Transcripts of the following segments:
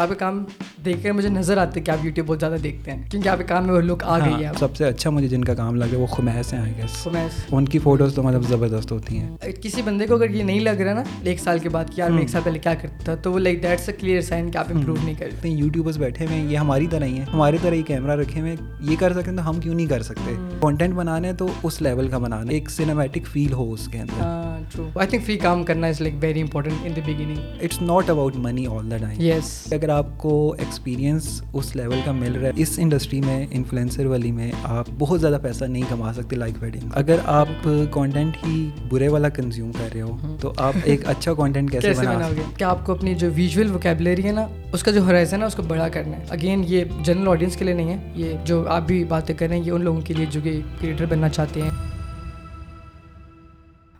آپ کے کام دیکھ کر مجھے نظر آتے کہ آپ یوٹیوب بہت زیادہ دیکھتے ہیں کیونکہ آپ کے کام میں وہ لک آ گئی ہے۔ سب سے اچھا مجھے جن کا کام لگے وہ خمیس ہیں آئی گیس خمیس۔ ان کی فوٹوز تو مطلب زبردست ہوتی ہیں۔ کسی بندے کو اگر یہ نہیں لگ رہا نا ایک سال کے بعد کہ یار میں ایک سال پہلے کیا کرتا تھا تو وہ like that's a clear sign کہ آپ امپروو نہیں کرتے یوٹیوبرس بیٹھے ہوئے ہیں یہ ہماری طرح ہی ہیں۔ ہماری طرح ہی کیمرہ رکھے ہوئے یہ کر سکتے ہیں تو ہم کیوں نہیں کر سکتے؟ کانٹینٹ بنانا ہے تو اس لیول کا بنانا ایک سنیمیٹک فیل ہو اس کے اندر۔ ٹرو آئی تھنک فری کام کرنا is like very important in the beginning it's not about money all the time yes اگر آپ کو ایکسپیرینس اس لیول کا مل رہا ہے اس انڈسٹری میں انفلوئنسر والی میں آپ بہت زیادہ پیسہ نہیں کما سکتے لائک ویڈنگ اگر آپ کانٹینٹ ہی برے والا کنزیوم کر رہے ہو تو آپ ایک اچھا کانٹینٹ کیسے بناؤ گے کہ آپ کو اپنی جو ویژول ووکیبلری ہے نا اس کا جو ہرائزن ہے اس کو بڑا کرنا ہے اگین یہ جنرل آڈینس کے لیے نہیں ہے یہ جو آپ بھی باتیں کر رہے ہیں یہ ان لوگوں کے لیے جو کہ کریٹر بننا چاہتے ہیں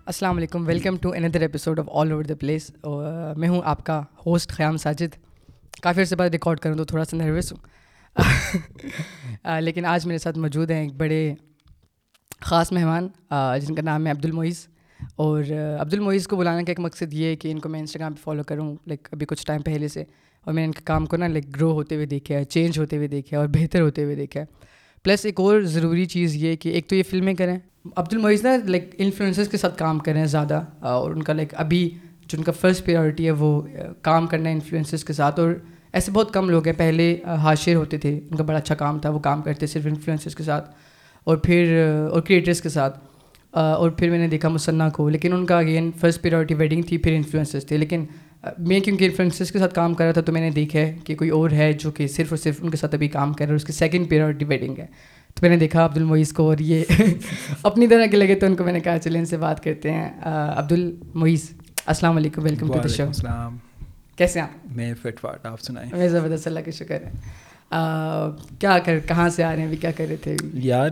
السلام علیکم welcome to another episode of all over the place میں ہوں آپ کا ہوسٹ خیام ساجد. کافی عرصے بعد ریکارڈ کروں تو تھوڑا سا نروس ہوں. لیکن آج میرے ساتھ موجود ہیں ایک بڑے خاص مہمان جن کا نام ہے عبد المعیز. اور عبد المعیز کو بلانے کا ایک مقصد یہ ہے کہ ان کو میں انسٹاگرام پہ فالو کروں لائک ابھی کچھ ٹائم پہلے سے. اور میں نے ان کے کام کو نا لائک گرو ہوتے ہوئے دیکھا ہے چینج ہوتے ہوئے دیکھا ہے اور بہتر ہوتے ہوئے دیکھا ہے پلس ایک اور ضروری چیز یہ کہ ایک تو یہ فلمیں کریں۔ عبد المعیز نا لائک انفلوئنسز کے ساتھ کام کریں زیادہ اور ان کا لائک ابھی جو ان کا فرسٹ پریورٹی ہے وہ کام کرنا ہے انفلوئنسز کے ساتھ۔ اور ایسے بہت کم لوگ ہیں، پہلے حاشر ہوتے تھے، ان کا بڑا اچھا کام تھا، وہ کام کرتے صرف انفلوئنسز کے ساتھ۔ اور پھر اور کریٹرس کے ساتھ اور پھر میں نے دیکھا مصنح کو، لیکن ان کا اگین فرسٹ پریورٹی ویڈنگ تھی، پھر انفلوئنسز تھے۔ لیکن میں کیونکہ انفلوئنسز کے ساتھ کام کر رہا تھا تو میں نے دیکھا ہے کہ کوئی اور ہے جو کہ صرف اور صرف ان کے ساتھ ابھی کام کر رہا ہے اس کی سیکنڈ پریورٹی ویڈنگ ہے۔ تو میں نے دیکھا عبد المعیز کو اور یہ اپنی طرح کے لگے تو ان کو میں نے کہا چلے ان سے بات کرتے ہیں۔ عبد المعیز السلام علیکم ویلکم ٹو دا شو السلام۔ کیسے ہیں میں فٹ فاٹ آپ سنائیں۔ میں زبردست اللہ کا شکر ہے۔ کیا کر کہاں سے آ رہے ہیں؟ ابھی کیا کر رہے تھے؟ یار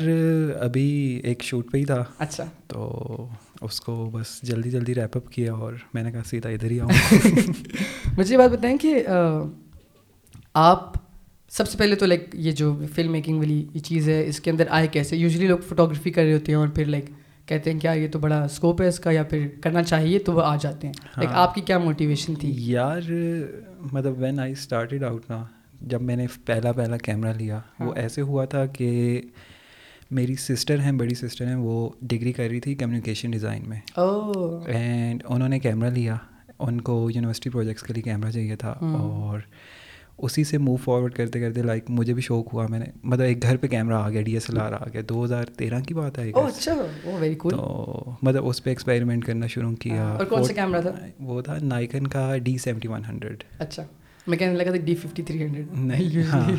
ابھی ایک شوٹ پہ ہی تھا۔ اچھا۔ تو اس کو بس جلدی جلدی ریپ اپ کیا اور میں نے کہا سیدھا ادھر ہی آؤں۔ مجھے یہ بات بتائیں کہ آپ سب سے پہلے تو لائک یہ جو فلم میکنگ والی یہ چیز ہے اس کے اندر آئے کیسے؟ یوزلی لوگ فوٹوگرافی کر رہے ہوتے ہیں اور پھر لائک کہتے ہیں کیا یہ تو بڑا اسکوپ ہے اس کا یا پھر کرنا چاہیے تو وہ آ جاتے ہیں۔ لائک آپ کی کیا موٹیویشن تھی؟ یار مطلب وین آئی اسٹارٹیڈ آؤٹ نا جب میں نے پہلا پہلا کیمرہ لیا وہ ایسے ہوا تھا کہ میری سسٹر ہیں بڑی سسٹر ہیں وہ ڈگری کر رہی تھی کمیونیکیشن ڈیزائن میں. اینڈ انہوں نے کیمرہ لیا. ان کو یونیورسٹی پروجیکٹس کے لیے کیمرہ چاہیے تھا. اور اسی سے موو فارورڈ کرتے کرتے لائک مجھے بھی شوق ہوا. میں نے مطلب ایک گھر پہ کیمرہ آ گیا ڈی ایس ایل آر آ گیا. دو ہزار تیرہ کی بات ہے تو مطلب اس پہ ایکسپیریمنٹ کرنا شروع کیا. وہ تھا نائکن کا ڈی سیونٹی ون ہنڈریڈ اچھا. میں کہنے لگا تھا ڈی ففٹی تھری ہنڈریڈ ہاں۔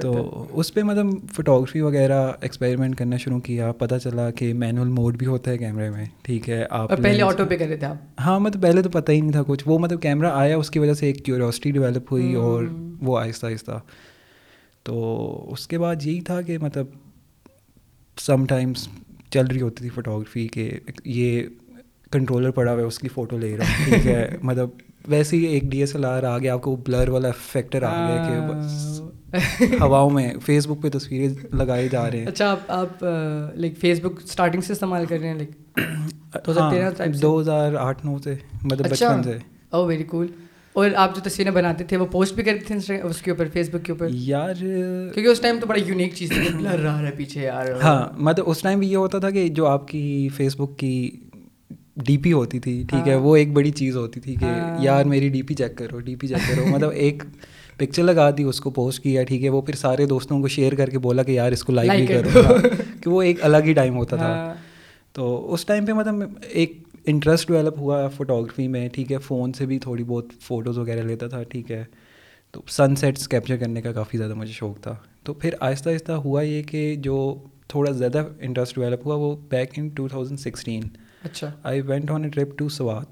تو اس پہ مطلب فوٹوگرافی وغیرہ ایکسپیریمنٹ کرنا شروع کیا پتہ چلا کہ مینول موڈ بھی ہوتا ہے کیمرے میں ٹھیک ہے آپ پہلے آٹو پہ کر رہے تھے آپ۔ ہاں مطلب پہلے تو پتہ ہی نہیں تھا کچھ۔ وہ مطلب کیمرہ آیا اس کی وجہ سے ایک کیوریوسٹی ڈیولپ ہوئی اور وہ آہستہ آہستہ۔ تو اس کے بعد یہی تھا کہ مطلب سم ٹائمس چل رہی ہوتی تھی فوٹوگرافی کہ یہ کنٹرولر پڑا ہوا ہے اس کی فوٹو لے رہا ہوں ٹھیک ہے۔ مطلب ویسے ہی ایک ڈی ایس ایل آر آ گیا آپ کو بلر والا فیکٹر آ گیا کہ بس ہواؤں میں فیس بک پہ تصویریں لگائی جا رہے ہیں۔ اچھا آپ آپ لائک فیس بک اسٹارٹنگ سے استعمال کر رہے ہیں لائک دو ہزار آٹھ نو سے مطلب بچپن سے۔ او ویری کول اور آپ جو تصویریں بناتے تھے وہ پوسٹ بھی کرتے تھے اس کے اوپر فیس بک کے اوپر؟ یار کیونکہ اس ٹائم تو بڑا یونیک چیز تھی۔ بلر رہا ہے پیچھے یار۔ ہاں مطلب اس ٹائم بھی یہ ہوتا تھا کہ جو آپ کی فیس بک کی ڈی پی ہوتی تھی ٹھیک ہے وہ ایک بڑی چیز ہوتی تھی کہ یار میری ڈی پی چیک کرو ڈی پی چیک کرو۔ مطلب ایک پکچر لگا دی اس کو پوسٹ کیا ٹھیک ہے وہ پھر سارے دوستوں کو شیئر کر کے بولا کہ یار اس کو لائک بھی کرو۔ کہ وہ ایک الگ ہی ٹائم ہوتا تھا۔ تو اس ٹائم پہ مطلب ایک انٹرسٹ ڈیولپ ہوا فوٹوگرافی میں ٹھیک ہے فون سے بھی تھوڑی بہت فوٹوز وغیرہ لیتا تھا ٹھیک ہے۔ تو سن سیٹس کیپچر کرنے کا کافی زیادہ مجھے شوق تھا۔ تو پھر آہستہ آہستہ ہوا یہ کہ جو تھوڑا زیادہ انٹرسٹ ڈیولپ ہوا وہ back in two thousand sixteen اچھا۔ I went on a trip to Swat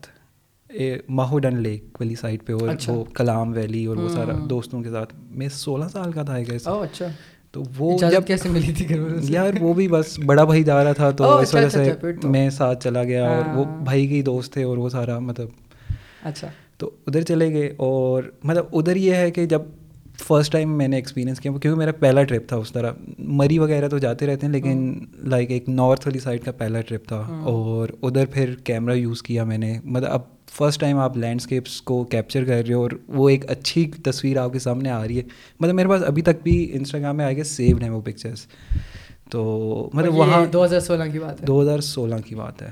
Mahodand lake والی سائڈ پہ اور وہ کلام ویلی اور وہ سارا دوستوں کے ساتھ۔ میں سولہ سال کا تھا اچھا۔ تو وہ جب کیسے ملی تھی یار وہ بھی بس بڑا بھائی جا رہا تھا تو اس وجہ سے میں ساتھ چلا گیا اور وہ بھائی کے دوست تھے اور وہ سارا مطلب اچھا۔ تو ادھر چلے گئے اور مطلب ادھر یہ ہے کہ جب فرسٹ ٹائم میں نے ایکسپیرینس کیا کیونکہ میرا پہلا ٹرپ تھا اس طرح۔ مری وغیرہ تو جاتے رہتے ہیں لیکن لائک ایک نارتھ والی سائڈ کا پہلا ٹرپ تھا۔ اور ادھر پھر کیمرہ یوز کیا میں نے۔ مطلب اب فرسٹ ٹائم آپ لینڈسکیپس کو کیپچر کر رہے ہو اور وہ ایک اچھی تصویر آپ کے سامنے آ رہی ہے۔ مطلب میرے پاس ابھی تک بھی انسٹاگرام میں آئے گئے سیوڈ ہیں وہ پکچرس تو مطلب وہاں دو ہزار سولہ کی بات ہے۔ دو ہزار سولہ کی بات ہے۔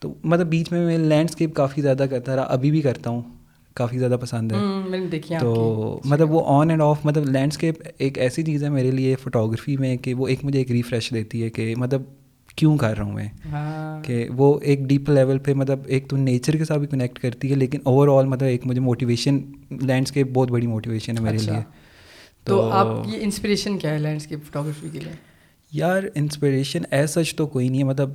تو مطلب بیچ میں میں لینڈسکیپ کافی زیادہ کرتا رہا ابھی بھی کرتا ہوں۔ کافی زیادہ پسند ہے۔ تو مطلب وہ آن اینڈ آف مطلب لینڈسکیپ ایک ایسی چیز ہے میرے لیے فوٹوگرافی میں کہ وہ ایک مجھے ایک ریفریش دیتی ہے کہ مطلب کیوں کر رہا ہوں میں؟ ہاں۔ کہ وہ ایک ڈیپ لیول پہ مطلب ایک تو نیچر کے ساتھ بھی کنیکٹ کرتی ہے لیکن اوور آل مطلب ایک مجھے موٹیویشن لینڈسکیپ بہت بڑی موٹیویشن ہے میرے اچھا۔ لیے۔ تو آپ کی انسپریشن کیا ہے لینڈسکیپ فوٹوگرافی کے لیے؟ یار انسپریشن ایز سچ تو کوئی نہیں ہے۔ مطلب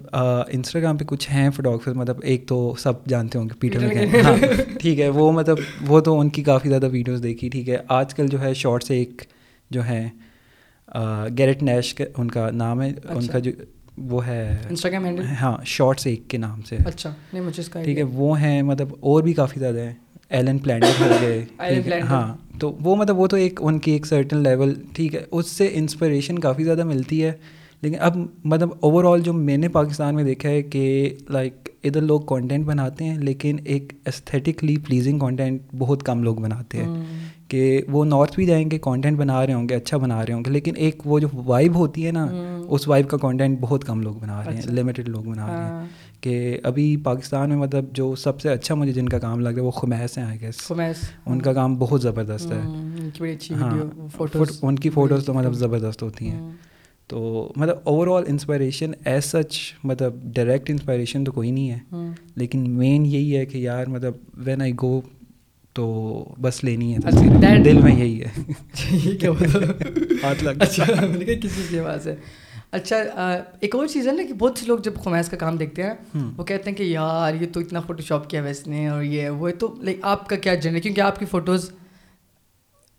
انسٹاگرام پہ کچھ ہیں فوٹوگرافر مطلب ایک تو سب جانتے ہوں گے پیٹر میں ہاں ٹھیک ہے۔ وہ مطلب وہ تو ان کی کافی زیادہ ویڈیوز دیکھی ٹھیک ہے۔ آج کل جو ہے شارٹ سے ایک جو ہے گیرٹ نیش ان کا نام ہے۔ ان اچھا۔ کا جو وہ ہے۔ انسٹاگرام ہاں شارٹس ایک کے نام سے۔ اچھا نہیں مجھے اس کا ٹھیک ہے وہ ہیں مطلب اور بھی کافی زیادہ ہیں۔ ایلن پلانٹ ہو گئے ہاں تو وہ مطلب وہ تو ایک ان کی ایک سرٹن لیول ٹھیک ہے اس سے انسپریشن کافی زیادہ ملتی ہے۔ لیکن اب مطلب اوور آل جو میں نے پاکستان میں دیکھا ہے کہ لائک ادھر لوگ کانٹینٹ بناتے ہیں لیکن ایک استھیٹکلی پلیزنگ کانٹینٹ بہت کم لوگ بناتے ہیں۔ کہ وہ نارتھ بھی جائیں گے کانٹینٹ بنا رہے ہوں گے اچھا بنا رہے ہوں گے لیکن ایک وہ جو وائب ہوتی ہے نا اس وائب کا کانٹینٹ بہت کم لوگ بنا رہے ہیں لمیٹڈ لوگ بنا رہے ہیں۔ کہ ابھی پاکستان میں مطلب جو سب سے اچھا مجھے جن کا کام لگ رہا ہے وہ خمیس ہیں آئی گیس ان کا کام بہت زبردست ہے. ہاں. ان کی فوٹوز تو مطلب زبردست ہوتی ہیں. تو مطلب overall inspiration as such مطلب ڈائریکٹ انسپائریشن تو کوئی نہیں ہے. لیکن مین یہی ہے کہ یار مطلب وین آئی گو تو بس لینی ہے. اچھا، دل میں یہی ہے. اچھا کسی کی آواز ہے. اچھا ایک اور چیز ہے نا کہ بہت سے لوگ جب خمیز کا کام دیکھتے ہیں وہ کہتے ہیں کہ یار یہ تو اتنا فوٹو شاپ کیا ویسے نے اور یہ وہ تو لائک آپ کا کیا جن ہے؟ کیونکہ آپ کی فوٹوز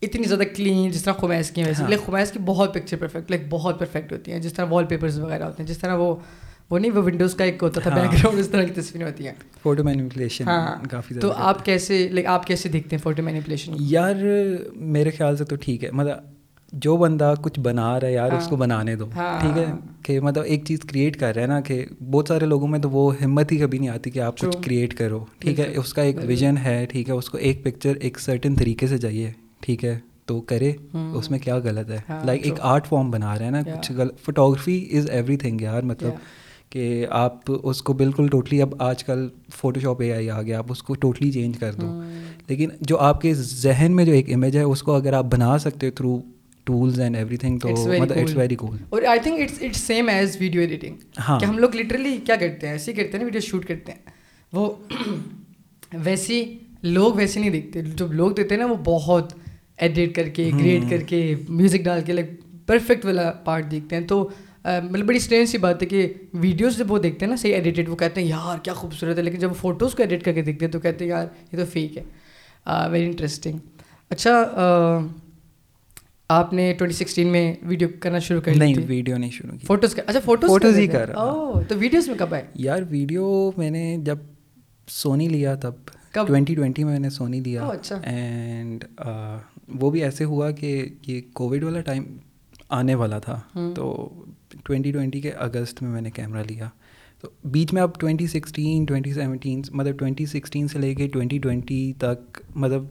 اتنی زیادہ کلین جس طرح خمیز کی ویسے۔ لائک خمیز کی بہت پکچر پرفیکٹ لائک بہت پرفیکٹ ہوتی ہیں۔ جس طرح وال پیپرز وغیرہ ہوتے ہیں جس طرح وہ وہ نہیں وہ ونڈوز کا ایک ہوتا تھا بیک گراؤنڈ اس طرح کی تصویریں ہوتی ہیں۔ فوٹو مینیپولیشن ہاں۔ کافی تو آپ کیسے لائک آپ کیسے دیکھتے ہیں فوٹو مینیپولیشن یار میرے خیال سے تو ٹھیک ہے۔ مطلب جو بندہ کچھ بنا رہا ہے یار اس کو بنانے دو۔ ٹھیک ہے؟ کہ مطلب ایک چیز کریٹ کر رہے ہیں نا کہ بہت سارے لوگوں میں تو وہ ہمت ہی کبھی نہیں آتی کہ آپ کچھ کریٹ کرو۔ ٹھیک ہے؟ اس کا ایک ویژن ہے ٹھیک ہے؟ اس کو ایک پکچر ایک سرٹن طریقے سے چاہیے۔ ٹھیک ہے؟ تو کرے۔ اس میں کیا غلط ہے؟ لائک ایک آرٹ فارم بنا رہے ہیں نا کچھ غلط فوٹوگرافی از ایوری تھنگ یار مطلب کہ آپ اس کو بالکل ٹوٹلی اب آج کل فوٹو شاپ اے آئی آ گیا آپ اس کو ٹوٹلی چینج کر دو۔ لیکن جو آپ کے ذہن میں جو ایک امیج ہے اس کو اگر آپ بنا سکتے ہو تھرو ٹولز اینڈ ایوری تھنگ تو اٹس ویری کول اور I think it's it's same as video editing ہاں کہ ہم لوگ لٹرلی کیا کرتے ہیں ایسے ہی کرتے ہیں نا ویڈیو شوٹ کرتے ہیں وہ ویسی لوگ ویسے نہیں دیکھتے جب لوگ دیتے ہیں نا وہ بہت ایڈیٹ کر کے گریڈ کر کے میوزک ڈال کے لائک پرفیکٹ والا پارٹ دیکھتے ہیں تو مطلب بڑی اسٹرینج سی بات ہے کہ ویڈیوز جب وہ دیکھتے ہیں نا صحیح ایڈیٹیڈ وہ کہتے ہیں یار کیا خوبصورت ہے لیکن جب فوٹوز کو ایڈٹ کر کے دیکھتے ہیں تو کہتے ہیں یار یہ تو فیک ہے ویری انٹرسٹنگ اچھا آپ نے ٹوئنٹی سکسٹین میں ویڈیو کرنا شروع کر نہیں ویڈیو نہیں شروع کی۔ فوٹوز کا اچھا فوٹوز فوٹوز ہی کر رہا۔ تو ویڈیوز میں کب آئے؟ یار ویڈیو میں نے جب سونی لیا تب ٹوینٹی ٹوینٹی میں میں نے سونی لیا۔ اچھا۔ اینڈ وہ بھی ایسے ہوا کہ یہ کووڈ والا ٹائم آنے والا تھا۔ تو ٹوینٹی ٹوینٹی کے اگست میں میں نے کیمرہ لیا۔ تو بیچ میں اب ٹوینٹی سکسٹین ٹوینٹی سیونٹین مطلب ٹوینٹی سکسٹین سے لے کے ٹوینٹی ٹوینٹی تک مطلب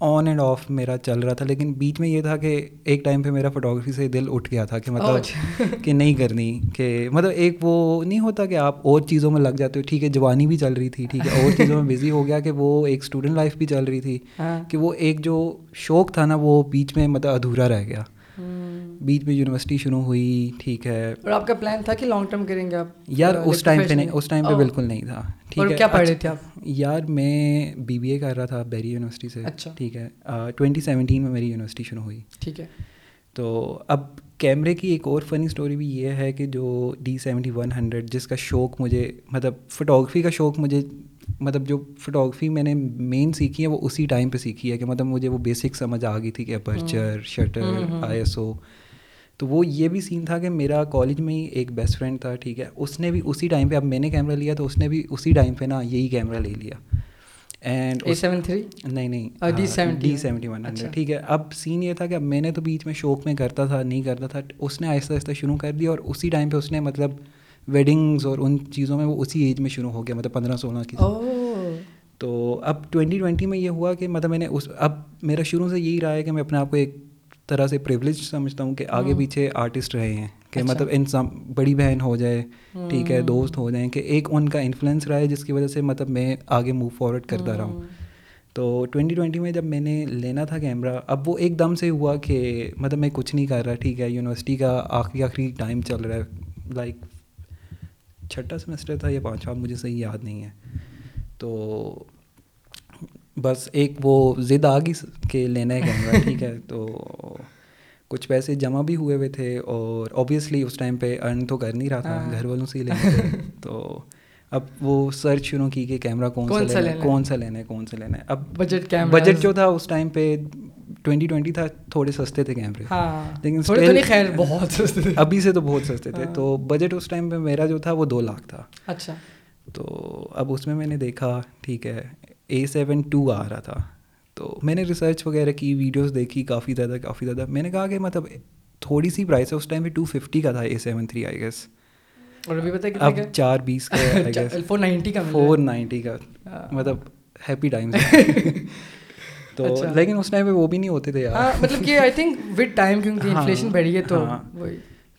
آن اینڈ آف میرا چل رہا تھا لیکن بیچ میں یہ تھا کہ ایک ٹائم پہ میرا فوٹوگرافی سے دل اٹھ گیا تھا کہ مطلب کہ نہیں کرنی کہ مطلب ایک وہ نہیں ہوتا کہ آپ اور چیزوں میں لگ جاتے ہو۔ ٹھیک ہے جوانی بھی چل رہی تھی ٹھیک ہے اور چیزوں میں بزی ہو گیا کہ وہ ایک اسٹوڈنٹ لائف بھی چل رہی تھی۔ کہ وہ ایک جو شوق تھا نا وہ بیچ میں مطلب ادھورا رہ گیا۔ بیچ میں یونیورسٹی شروع ہوئی ٹھیک ہے۔ اور آپ کا پلان تھا کہ لانگ ٹرم کریں گے آپ؟ یار اس ٹائم پہ نہیں اس ٹائم پہ بالکل نہیں تھا ٹھیک ہے۔ کیا پڑھ رہے تھے آپ؟ یار میں بی بی اے کر رہا تھا بیری یونیورسٹی سے اچھا۔ ٹھیک ہے۔ ٹوینٹی سیونٹین میں میری یونیورسٹی شروع ہوئی۔ ٹھیک ہے۔ تو اب کیمرے کی ایک اور فنی اسٹوری بھی یہ ہے کہ جو ڈی سیونٹی ون ہنڈریڈ جس کا شوق مجھے مطلب فوٹوگرافی کا شوق مجھے مطلب جو فوٹوگرافی میں نے مین سیکھی ہے وہ اسی ٹائم پہ سیکھی ہے کہ مطلب مجھے وہ بیسک سمجھ آ گئی تھی کہ aperture shutter I S O تو وہ یہ بھی سین تھا کہ میرا کالج میں ہی ایک بیسٹ فرینڈ تھا ٹھیک ہے۔ اس نے بھی اسی ٹائم پہ اب میں نے کیمرہ لیا تو اس نے بھی اسی ٹائم پہ نا یہی کیمرہ لے لیا۔ اینڈ نہیں نہیں۔ ڈی سیونٹی ون ہنڈریڈ ٹھیک ہے۔ اب سین یہ تھا کہ اب میں نے تو بیچ میں شوق میں کرتا تھا نہیں کرتا تھا۔ اس نے آہستہ آہستہ شروع کر دیا اور اسی ٹائم پہ اس نے مطلب ویڈنگز اور ان چیزوں میں وہ اسی ایج میں شروع ہو گیا مطلب پندرہ سولہ کی۔ تو اب ٹوینٹی ٹوینٹی میں یہ ہوا کہ مطلب میں نے اس اب میرا شروع سے یہی رہا ہے کہ میں اپنے آپ کو ایک طرح سے پریولیج سمجھتا ہوں کہ آگے پیچھے آرٹسٹ رہے ہیں کہ اچھا۔ مطلب انسان بڑی بہن ہو جائے ٹھیک ہے دوست ہو جائیں کہ ایک ان کا انفلوئنس رہا ہے جس کی وجہ سے مطلب میں آگے موو فارورڈ کرتا رہا ہوں۔ تو ٹوینٹی ٹوینٹی میں جب میں نے لینا تھا کیمرہ اب وہ ایک دم سے ہوا کہ مطلب میں کچھ نہیں کر رہا ٹھیک ہے یونیورسٹی کا آخری آخری ٹائم چل رہا ہے لائک چھٹا سیمسٹر تھا یا پانچواں مجھے صحیح یاد نہیں ہے۔ تو بس ایک وہ ضد آ گئی کہ لینا ہے کیمرہ ٹھیک ہے۔ تو کچھ پیسے جمع بھی ہوئے ہوئے تھے اور اوبیسلی اس ٹائم پہ ارن تو کر نہیں رہا تھا گھر والوں سے ہی لینا تو اب وہ سرچ شروع کی کہ کیمرہ کون سا لینا ہے کون سا لینا ہے کون سا لینا ہے۔ اب بجٹ بجٹ جو تھا اس ٹائم پہ ٹوینٹی ٹوینٹی تھا تھوڑے سستے تھے کیمرے ہاں۔ لیکن خیر بہت سستے ابھی سے تو بہت سستے تھے۔ تو بجٹ اس ٹائم پہ میرا جو تھا وہ دو لاکھ تھا۔ اچھا۔ تو اب اس میں میں نے دیکھا ٹھیک ہے اے سیون ٹو آ رہا تھا۔ تو میں نے ریسرچ وغیرہ کی ویڈیوز دیکھی کافی زیادہ کافی زیادہ۔ میں نے کہا کہ مطلب تھوڑی سی پرائس ہے اس ٹائم پہ ٹو ففٹی کا تھا A seven three I guess اور ابھی پتہ اب چار بیس کا فور نائنٹی کا فور نائنٹی کا. مطلب ہیپی ٹائم تو لیکن اس ٹائم پہ وہ بھی نہیں ہوتے تھے یار. مطلب کہ آئی تھنک ود ٹائم کیونکہ انفلیشن بڑھی ہے تو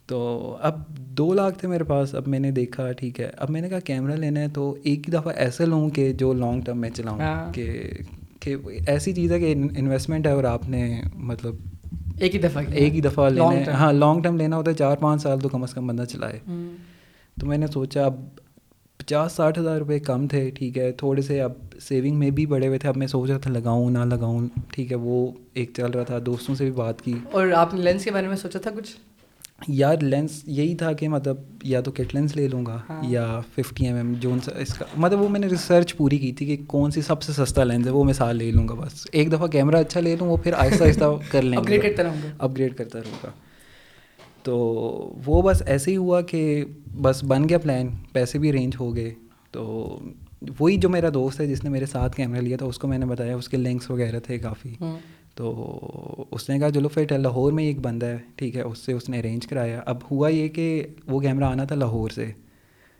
تو اب دو لاکھ تھے میرے پاس اب میں نے دیکھا ٹھیک ہے. اب میں نے کہا کیمرہ لینا ہے تو ایک ہی دفعہ ایسا لوں کہ جو لانگ ٹرم میں چلاؤں. کہ کہ ایسی چیز ہے کہ انویسٹمنٹ ہے اور آپ نے مطلب ایک ہی دفعہ ایک ہی دفعہ لینا ہاں لانگ ٹرم لینا ہوتا ہے چار پانچ سال تو کم از کم بندہ چلائے. تو میں نے سوچا اب پچاس ساٹھ ہزار روپے کم تھے ٹھیک ہے تھوڑے سے اب سیونگ میں بھی بڑے ہوئے تھے اب میں سوچ رہا تھا لگاؤں نہ لگاؤں ٹھیک ہے وہ ایک چل رہا تھا دوستوں سے بھی بات کی۔ اور آپ نے لینس کے بارے میں سوچا تھا کچھ؟ یار لینس یہی تھا کہ مطلب یا تو کٹ لینس لے لوں گا یا ففٹی ایم ایم جو اس کا مطلب وہ میں نے ریسرچ پوری کی تھی کہ کون سی سب سے سستا لینس ہے وہ میں سال لے لوں گا بس۔ ایک دفعہ کیمرہ اچھا لے لوں وہ پھر آہستہ آہستہ کر لیں گے۔ اپ گریڈ کرتا رہوں گا۔ تو وہ بس ایسے ہی ہوا کہ بس بن گیا پلان پیسے بھی ارینج ہو گئے۔ تو وہی جو میرا دوست ہے جس نے میرے ساتھ کیمرہ لیا تھا اس کو میں نے بتایا اس کے لنکس وغیرہ تھے کافی۔ تو اس نے کہا چلو پھر لاہور میں ایک بندہ ہے ٹھیک ہے اس سے اس نے ارینج کرایا۔ اب ہوا یہ کہ وہ کیمرہ آنا تھا لاہور سے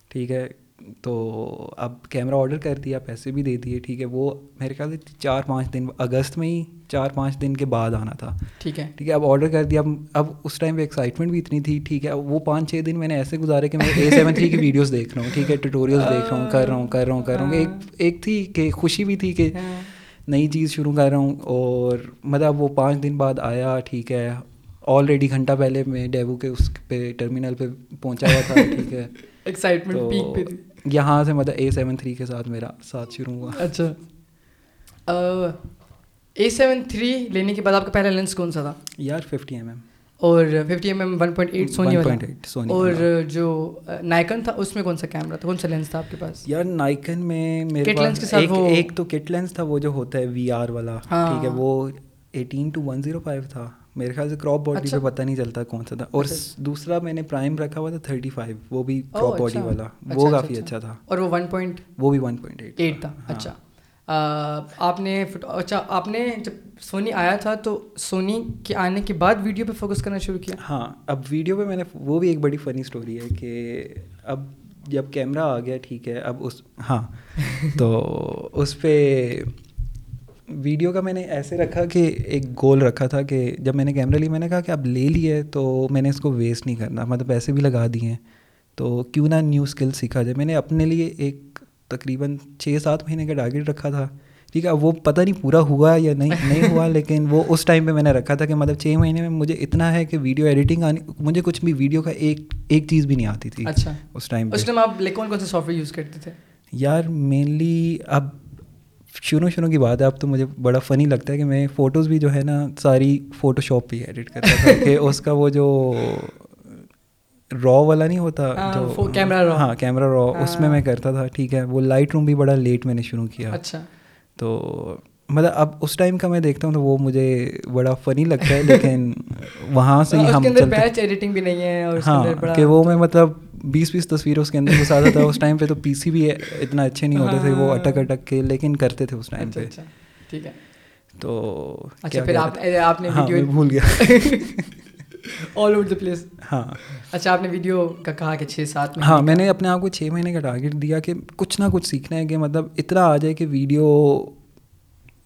ٹھیک ہے۔ تو اب کیمرہ آڈر کر دیا پیسے بھی دے دیے ٹھیک ہے وہ میرے خیال سے چار پانچ دن اگست میں ہی چار پانچ دن کے بعد آنا تھا۔ ٹھیک ہے۔ ٹھیک ہے اب آڈر کر دیا اب اب اس ٹائم پہ ایکسائٹمنٹ بھی اتنی تھی ٹھیک ہے وہ پانچ چھ دن میں نے ایسے گزارے کہ میں اے سیون تھری کی ویڈیوز دیکھ رہا ہوں ٹھیک ہے ٹیٹوریلس دیکھ رہا ہوں کر رہا ہوں کر رہا ہوں کر رہا ہوں۔ ایک ایک تھی کہ خوشی بھی تھی کہ نئی چیز شروع کر رہا ہوں اور مطلب وہ پانچ دن بعد آیا ٹھیک ہے آلریڈی گھنٹہ پہلے میں ڈیبو کے اس پہ ٹرمینل پہ پہنچا ہوا تھا ٹھیک ہے۔ ایکسائٹمنٹ یہاں سے مطلب اے سیون تھری کے ساتھ میرا ساتھ شروع ہوا۔ اچھا۔ اے سیون تھری لینے کے بعد آپ کا پہلا لینس کون سا تھا؟ یار ففٹی ایم ایم اور fifty M M one point eight Sony والا۔ اور جو نائکن تھا اس میں کون سا کیمرہ تھا؟ کون سا لینس تھا آپ کے پاس؟ یار نائکن میں میرے پاس ایک تو کٹ لینس تھا وہ جو ہوتا ہے وی آر والا ٹھیک ہے وہ eighteen to one zero five تھا۔ میرے خیال سے کراپ باڈی پہ پتہ نہیں چلتا کون سا تھا۔ اور دوسرا میں نے پرائم رکھا ہوا تھا تھرٹی فائیو وہ بھی کراپ باڈی والا۔ وہ کافی اچھا. تھا۔ اور وہ ون پوائنٹ وہ بھی ون پوائنٹ ایٹ ایٹ تھا۔ اچھا. آپ نے اچھا آپ نے جب سونی آیا تھا تو سونی کے آنے کے بعد ویڈیو پہ فوکس کرنا شروع کیا؟ ہاں اب ویڈیو پہ میں نے وہ بھی ایک بڑی فنی اسٹوری ہے کہ اب جب کیمرہ آ گیا ٹھیک ہے اب اس ہاں تو اس پہ ویڈیو کا میں نے ایسے رکھا کہ ایک گول رکھا تھا کہ جب میں نے کیمرہ لی میں نے کہا کہ اب لے لیے تو میں نے اس کو ویسٹ نہیں کرنا مطلب پیسے بھی لگا دیے ہیں۔ تو کیوں نہ نیو اسکل سیکھا جائے۔ میں نے اپنے لیے ایک تقریباً چھ سات مہینے کا ٹارگیٹ رکھا تھا۔ ٹھیک ہے وہ پتہ نہیں پورا ہوا یا نہیں نہیں ہوا لیکن وہ اس ٹائم پہ میں نے رکھا تھا کہ مطلب چھ مہینے میں مجھے اتنا ہے کہ ویڈیو ایڈیٹنگ آنی مجھے کچھ بھی ویڈیو کا ایک ایک چیز بھی نہیں آتی تھی اچھا۔ اس ٹائم اس ٹائم آپ کون کون سے سافٹ ویئر یوز کرتے تھے؟ یار مینلی اب شروع شروع کی بات ہے اب تو مجھے بڑا فنی لگتا ہے کہ میں فوٹوز بھی جو ہے نا ساری فوٹو شاپ پہ ہی ایڈٹ کرتا تھا کہ اس کا وہ جو را والا نہیں ہوتا جو کیمرہ ہاں کیمرہ را اس میں میں کرتا تھا ٹھیک ہے۔ وہ لائٹ روم بھی بڑا لیٹ میں نے شروع کیا۔ اچھا۔ تو مطلب اب اس ٹائم کا میں دیکھتا ہوں تو وہ مجھے بڑا فنی لگتا ہے لیکن وہاں سے ہی ہم ایڈیٹنگ بھی نہیں ہے ہاں کہ وہ میں مطلب بیس بیس تصویریں اس کے اندر گھساتا تھا اس ٹائم پہ تو پی سی بھی اتنا اچھے نہیں ہوتے تھے وہ اٹک اٹک کے لیکن کرتے تھے اس ٹائم پہ۔ ٹھیک ہے۔ تو اچھا پھر آپ نے بھول گیا۔ آل اوور دا پلیس ہاں۔ اچھا آپ نے ویڈیو کا کہا کہ چھ سات ہاں میں نے اپنے آپ کو چھ مہینے کا ٹارگیٹ دیا کہ کچھ نہ کچھ سیکھنا ہے کہ مطلب اتنا آ جائے کہ ویڈیو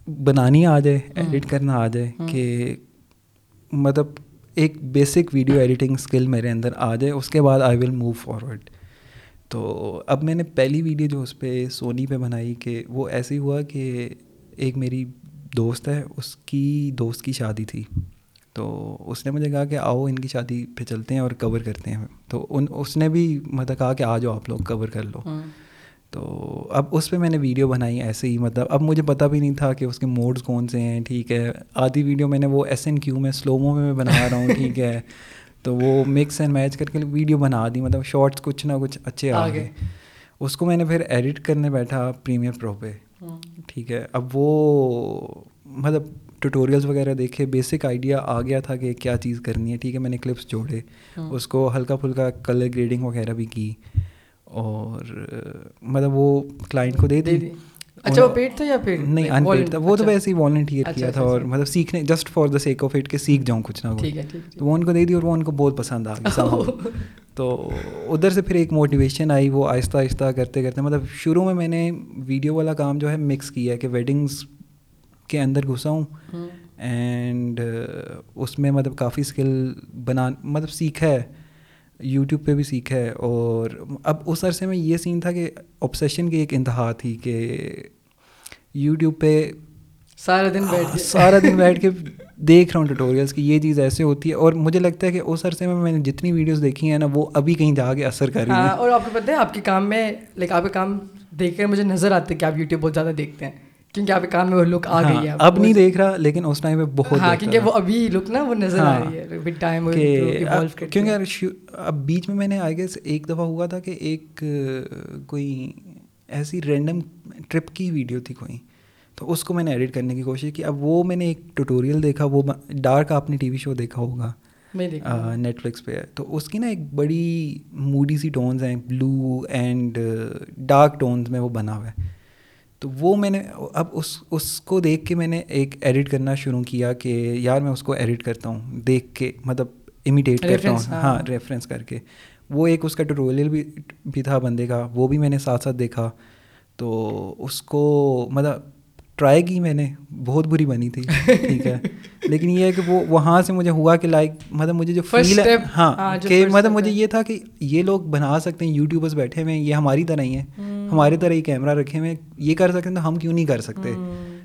بنانی آ جائے ایڈٹ کرنا آ جائے کہ مطلب ایک بیسک ویڈیو ایڈیٹنگ اسکل میرے اندر آ جائے، اس کے بعد آئی ول موو فارورڈ تو اب میں نے پہلی ویڈیو جو اس پہ سونی پہ بنائی کہ وہ ایسے ہی ہوا کہ ایک میری دوست ہے، اس کی دوست کی شادی تھی۔ تو اس نے مجھے کہا کہ آؤ، ان کی شادی پہ چلتے ہیں اور کور کرتے ہیں۔ تو ان، اس نے بھی مطلب کہا کہ آ جاؤ آپ لوگ کور کر لو۔ ہاں۔ تو اب اس پہ میں نے ویڈیو بنائی ایسے ہی مطلب اب مجھے پتہ بھی نہیں تھا کہ اس کے موڈز کون سے ہیں ٹھیک ہے۔ آدھی ویڈیو میں نے وہ ایس این کیو میں سلومو میں بنا رہا ہوں ٹھیک ہے۔ تو وہ مکس اینڈ میچ کر کے ویڈیو بنا دی مطلب شارٹس کچھ نہ کچھ اچھے آ گئے۔ اس کو میں نے پھر ایڈٹ کرنے بیٹھا پریمیئر پرو پہ۔ ٹھیک ہے۔ اب وہ مطلب ٹوٹوریلس وغیرہ دیکھے بیسک آئیڈیا آ گیا تھا کہ کیا چیز کرنی ہے۔ ٹھیک ہے میں نے کلپس جوڑے۔ اس کو ہلکا پھلکا کلر گریڈنگ وغیرہ بھی کی۔ اور مطلب وہ کلائنٹ کو دے دی۔ اچھا وہ پیڈ تھا یا پھر نہیں ان پیڈ تھا۔ وہ تو ویسے ہی والنٹیئر کیا تھا اور مطلب سیکھنے just for the sake of it کہ سیکھ جاؤں کچھ نہ کچھ تو وہ ان کو دے دی اور وہ ان کو بہت پسند آ گئی تو ادھر سے پھر ایک موٹیویشن آئی وہ آہستہ آہستہ کرتے کرتے مطلب شروع میں میں نے ویڈیو والا کام جو ہے مکس کیا ہے کہ ویڈنگس کے اندر گھسا ہوں۔ اینڈ اس میں مطلب کافی اسکل بنا مطلب سیکھا ہے۔ یوٹیوب پہ بھی سیکھا ہے اور اب اس عرصے میں یہ سین تھا کہ آپسیشن کی ایک انتہا تھی کہ یوٹیوب پہ سارا دن بیٹھ سارا دن بیٹھ کے دیکھ رہا ہوں ٹوٹوریلس کی یہ چیز ایسے ہوتی ہے اور مجھے لگتا ہے کہ اس عرصے میں میں نے جتنی ویڈیوز دیکھی ہیں نا وہ ابھی کہیں جا کے اثر کر رہی ہیں۔ اور آپ کو پتہ ہے آپ کے کام میں لائک آپ کے کام دیکھ کر مجھے نظر آتے کہ آپ یوٹیوب بہت زیادہ دیکھتے ہیں۔ کیونکہ آپ کے کام میں وہ لک آ گئی ہے اب نہیں دیکھ رہا لیکن اس ٹائم میں بہت ہاں کیونکہ وہ ابھی لک نا وہ نظر آ رہی ہے ٹائم کیونکہ اب بیچ میں میں نے آگے ایک دفعہ ہوا تھا کہ ایک کوئی ایسی رینڈم ٹرپ کی ویڈیو تھی کوئی۔ تو اس کو میں نے ایڈٹ کرنے کی کوشش کی۔ اب وہ میں نے ایک ٹوٹوریل دیکھا وہ ڈارک آپ نے ٹی وی شو دیکھا ہوگا نیٹ فلکس پہ۔ تو اس کی نا ایک بڑی موڈی سی ٹونز ہیں بلو اینڈ ڈارک ٹونز میں وہ بنا ہوا ہے۔ تو وہ میں نے اب اس اس کو دیکھ کے میں نے ایک ایڈٹ کرنا شروع کیا کہ یار میں اس کو ایڈٹ کرتا ہوں دیکھ کے مطلب امیٹیٹ کرتا ہوں۔ ہاں۔ ریفرنس کر کے۔ وہ ایک اس کا ٹوٹوریل بھی بھی تھا بندے کا وہ بھی میں نے ساتھ ساتھ دیکھا۔ تو اس کو مطلب ٹرائی کی میں نے بہت بری بنی تھی ٹھیک ہے۔ لیکن یہ ہے کہ وہ وہاں سے مجھے ہوا کہ لائک مطلب مجھے جو فیل ہے ہاں کہ مطلب مجھے یہ تھا کہ یہ لوگ بنا سکتے ہیں یوٹیوبرس بیٹھے ہوئے ہیں یہ ہماری طرح ہی ہیں۔ ہماری طرح ہی کیمرہ رکھے ہوئے یہ کر سکتے ہیں تو ہم کیوں نہیں کر سکتے؟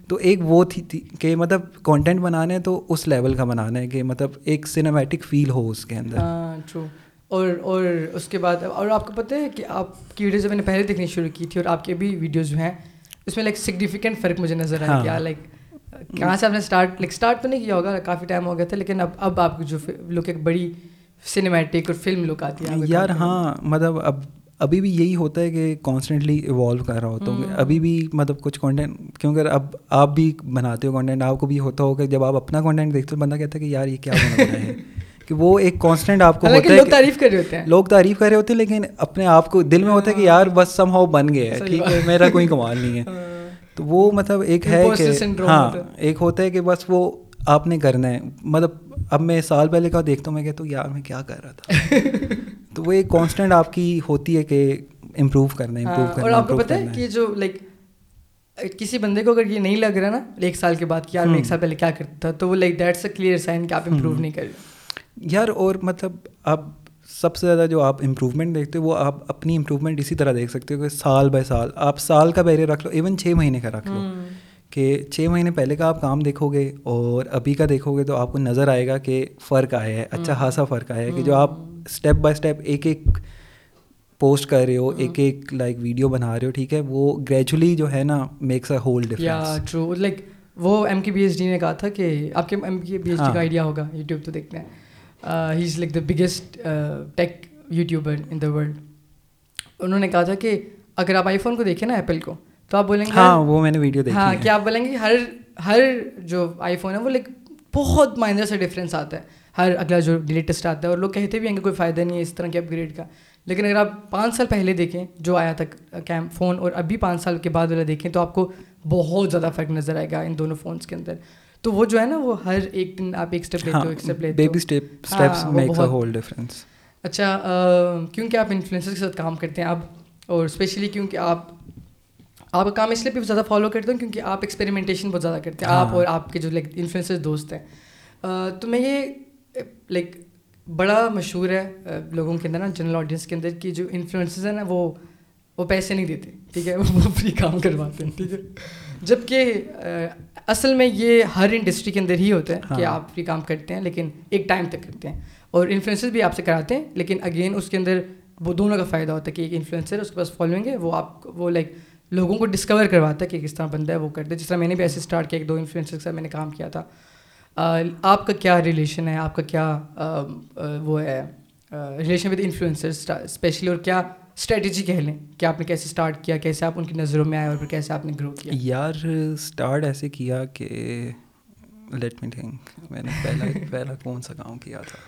تو ایک وہ تھی کہ مطلب کانٹینٹ بنانا ہے تو اس لیول کا بنانا ہے کہ مطلب ایک سنیمیٹک فیل ہو اس کے اندر۔ اور اور اس کے بعد اور آپ کو پتہ ہے کہ آپ کی ویڈیوز میں نے پہلے دیکھنی شروع کی تھی اور آپ کی بھی ویڈیوز جو ہیں اس میں لائک سگنیفیکینٹ فرق مجھے نظر آیا کیا لائک کہاں سے آپ نے اسٹارٹ لائک اسٹارٹ تو نہیں کیا ہوگا کافی ٹائم ہو گیا تھا لیکن اب اب آپ کو جو لک ایک بڑی سنیمیٹک اور فلم لک آتی ہے یار ہاں مطلب اب ابھی بھی یہی ہوتا ہے کہ کانسٹنٹلی ایوالو کر رہا ہوتا ہوں ابھی بھی مطلب کچھ کانٹینٹ کیونکہ اب آپ بھی بناتے ہو کانٹینٹ آپ کو بھی ہوتا ہوگا جب آپ اپنا کانٹینٹ دیکھتے ہو بندہ کہتا ہے کہ یار یہ کیا بنا ہے؟ کہ وہ ایک کانسٹنٹ آپ کو ہوتا ہے لوگ تعریف کر رہے ہوتے ہیں۔ لوگ تعریف کر رہے ہوتے ہیں لیکن اپنے آپ کو دل میں ہوتا ہے کہ یار بس سم ہاؤ بن گیا ہے ٹھیک ہے میرا کوئی کمال نہیں ہے۔ تو وہ مطلب ایک ہے کہ ہاں ایک ہوتا ہے کہ بس وہ آپ نے کرنا ہے۔ مطلب اب میں سال پہلے کا دیکھتا ہوں میں کہتا ہوں یار میں کیا کر رہا تھا؟ تو وہ ایک کانسٹنٹ آپ کی ہوتی ہے کہ امپروو کرنا ہے امپروو کرنا اور آپ کو پتہ ہے کہ جو لائک کسی بندے کو اگر یہ نہیں لگ رہا نا ایک سال کے بعد کہ یار میں ایک سال پہلے کیا کرتا تھا تو وہ like that's a clear sign کہ آپ امپروو نہیں کر رہے۔ یار اور مطلب اب سب سے زیادہ جو آپ امپروومنٹ دیکھتے ہو وہ آپ اپنی امپروومنٹ اسی طرح دیکھ سکتے ہو کہ سال بائی سال آپ سال کا بیریئر رکھ لو ایون چھ مہینے کا رکھ لو۔ کہ چھ مہینے پہلے کا آپ کام دیکھو گے اور ابھی کا دیکھو گے تو آپ کو نظر آئے گا کہ فرق آیا ہے اچھا خاصا فرق آیا ہے کہ جو آپ اسٹیپ بائی اسٹیپ ایک ایک پوسٹ کر رہے ہو ایک ایک لائک ویڈیو بنا رہے ہو ٹھیک ہے وہ گریجولی جو ہے نا makes a whole difference true like وہ M K B H D نے کہا تھا کہ آپ کے M K B H D کا آئیڈیا ہوگا یوٹیوب تو دیکھتے ہیں ہی is like the biggest tech YouTuber in the world انہوں نے کہا تھا کہ اگر آپ آئی فون کو دیکھیں نا ایپل کو تو آپ بولیں گے ہاں وہ میں نے ویڈیو دیکھی ہاں کیا آپ بولیں گے ہر ہر جو آئی فون ہے وہ لائک بہت مائنر سے ڈفرینس آتا ہے ہر اگلا جو لیٹسٹ آتا ہے اور لوگ کہتے بھی ہیں کہ کوئی فائدہ نہیں ہے اس طرح کے اپ گریڈ کا۔ لیکن اگر آپ پانچ سال پہلے دیکھیں جو آیا تھا کیم فون اور ابھی پانچ سال کے بعد والا دیکھیں تو آپ کو بہت زیادہ فرق نظر آئے گا ان دونوں فونس کے اندر۔ تو وہ جو ہے نا وہ ہر ایک دن آپ ایک اسٹیپ لیتے ہو ایک اسٹیپ لیتے baby steps makes a whole difference اچھا کیونکہ آپ انفلوئنسر کے ساتھ کام کرتے ہیں اب اور اسپیشلی کیونکہ آپ آپ کا کام اس لیے بھی زیادہ فالو کرتے ہیں کیونکہ آپ ایکسپیریمنٹیشن بہت زیادہ کرتے ہیں آپ ہاں۔ اور آپ کے جو لائک انفلوئنسر دوست ہیں۔ تو میں یہ لائک بڑا مشہور ہے لوگوں کے اندر نا جنرل آڈینس کے اندر کہ جو انفلوئنسز ہیں نا وہ وہ پیسے نہیں دیتے ٹھیک ہے؟ وہ فری کام کرواتے ہیں ٹھیک ہے؟ جبکہ اصل میں یہ ہر انڈسٹری کے اندر ہی ہوتا ہے کہ ہاں۔ آپ فری کام کرتے ہیں لیکن ایک ٹائم تک کرتے ہیں۔ اور انفلوئنسز بھی آپ سے کراتے ہیں لیکن اگین اس کے اندر وہ دونوں کا فائدہ ہوتا ہے کہ ایک انفلوئنسر اس کے پاس فالوئنگ ہے وہ آپ وہ لائک لوگوں کو ڈسکور کرواتا ہے کہ کس طرح بندہ ہے وہ کرتا ہے جس طرح میں نے بھی ایسے اسٹارٹ کیا ایک دو انفلوئنسر کے ساتھ میں نے کام کیا تھا۔ آپ کا کیا ریلیشن ہے؟ آپ کا کیا وہ ہے؟ ریلیشن ود انفلوئنسر اسپیشلی اور کیا اسٹریٹجی کہہ لیں؟ کہ آپ نے کیسے اسٹارٹ کیا؟ کیسے آپ ان کی نظروں میں آئے اور پھر کیسے آپ نے گرو کیا؟ یار اسٹارٹ ایسے کیا کہ لیٹ می تھنک میں نے پہلا پہلا کون سا کام کیا تھا؟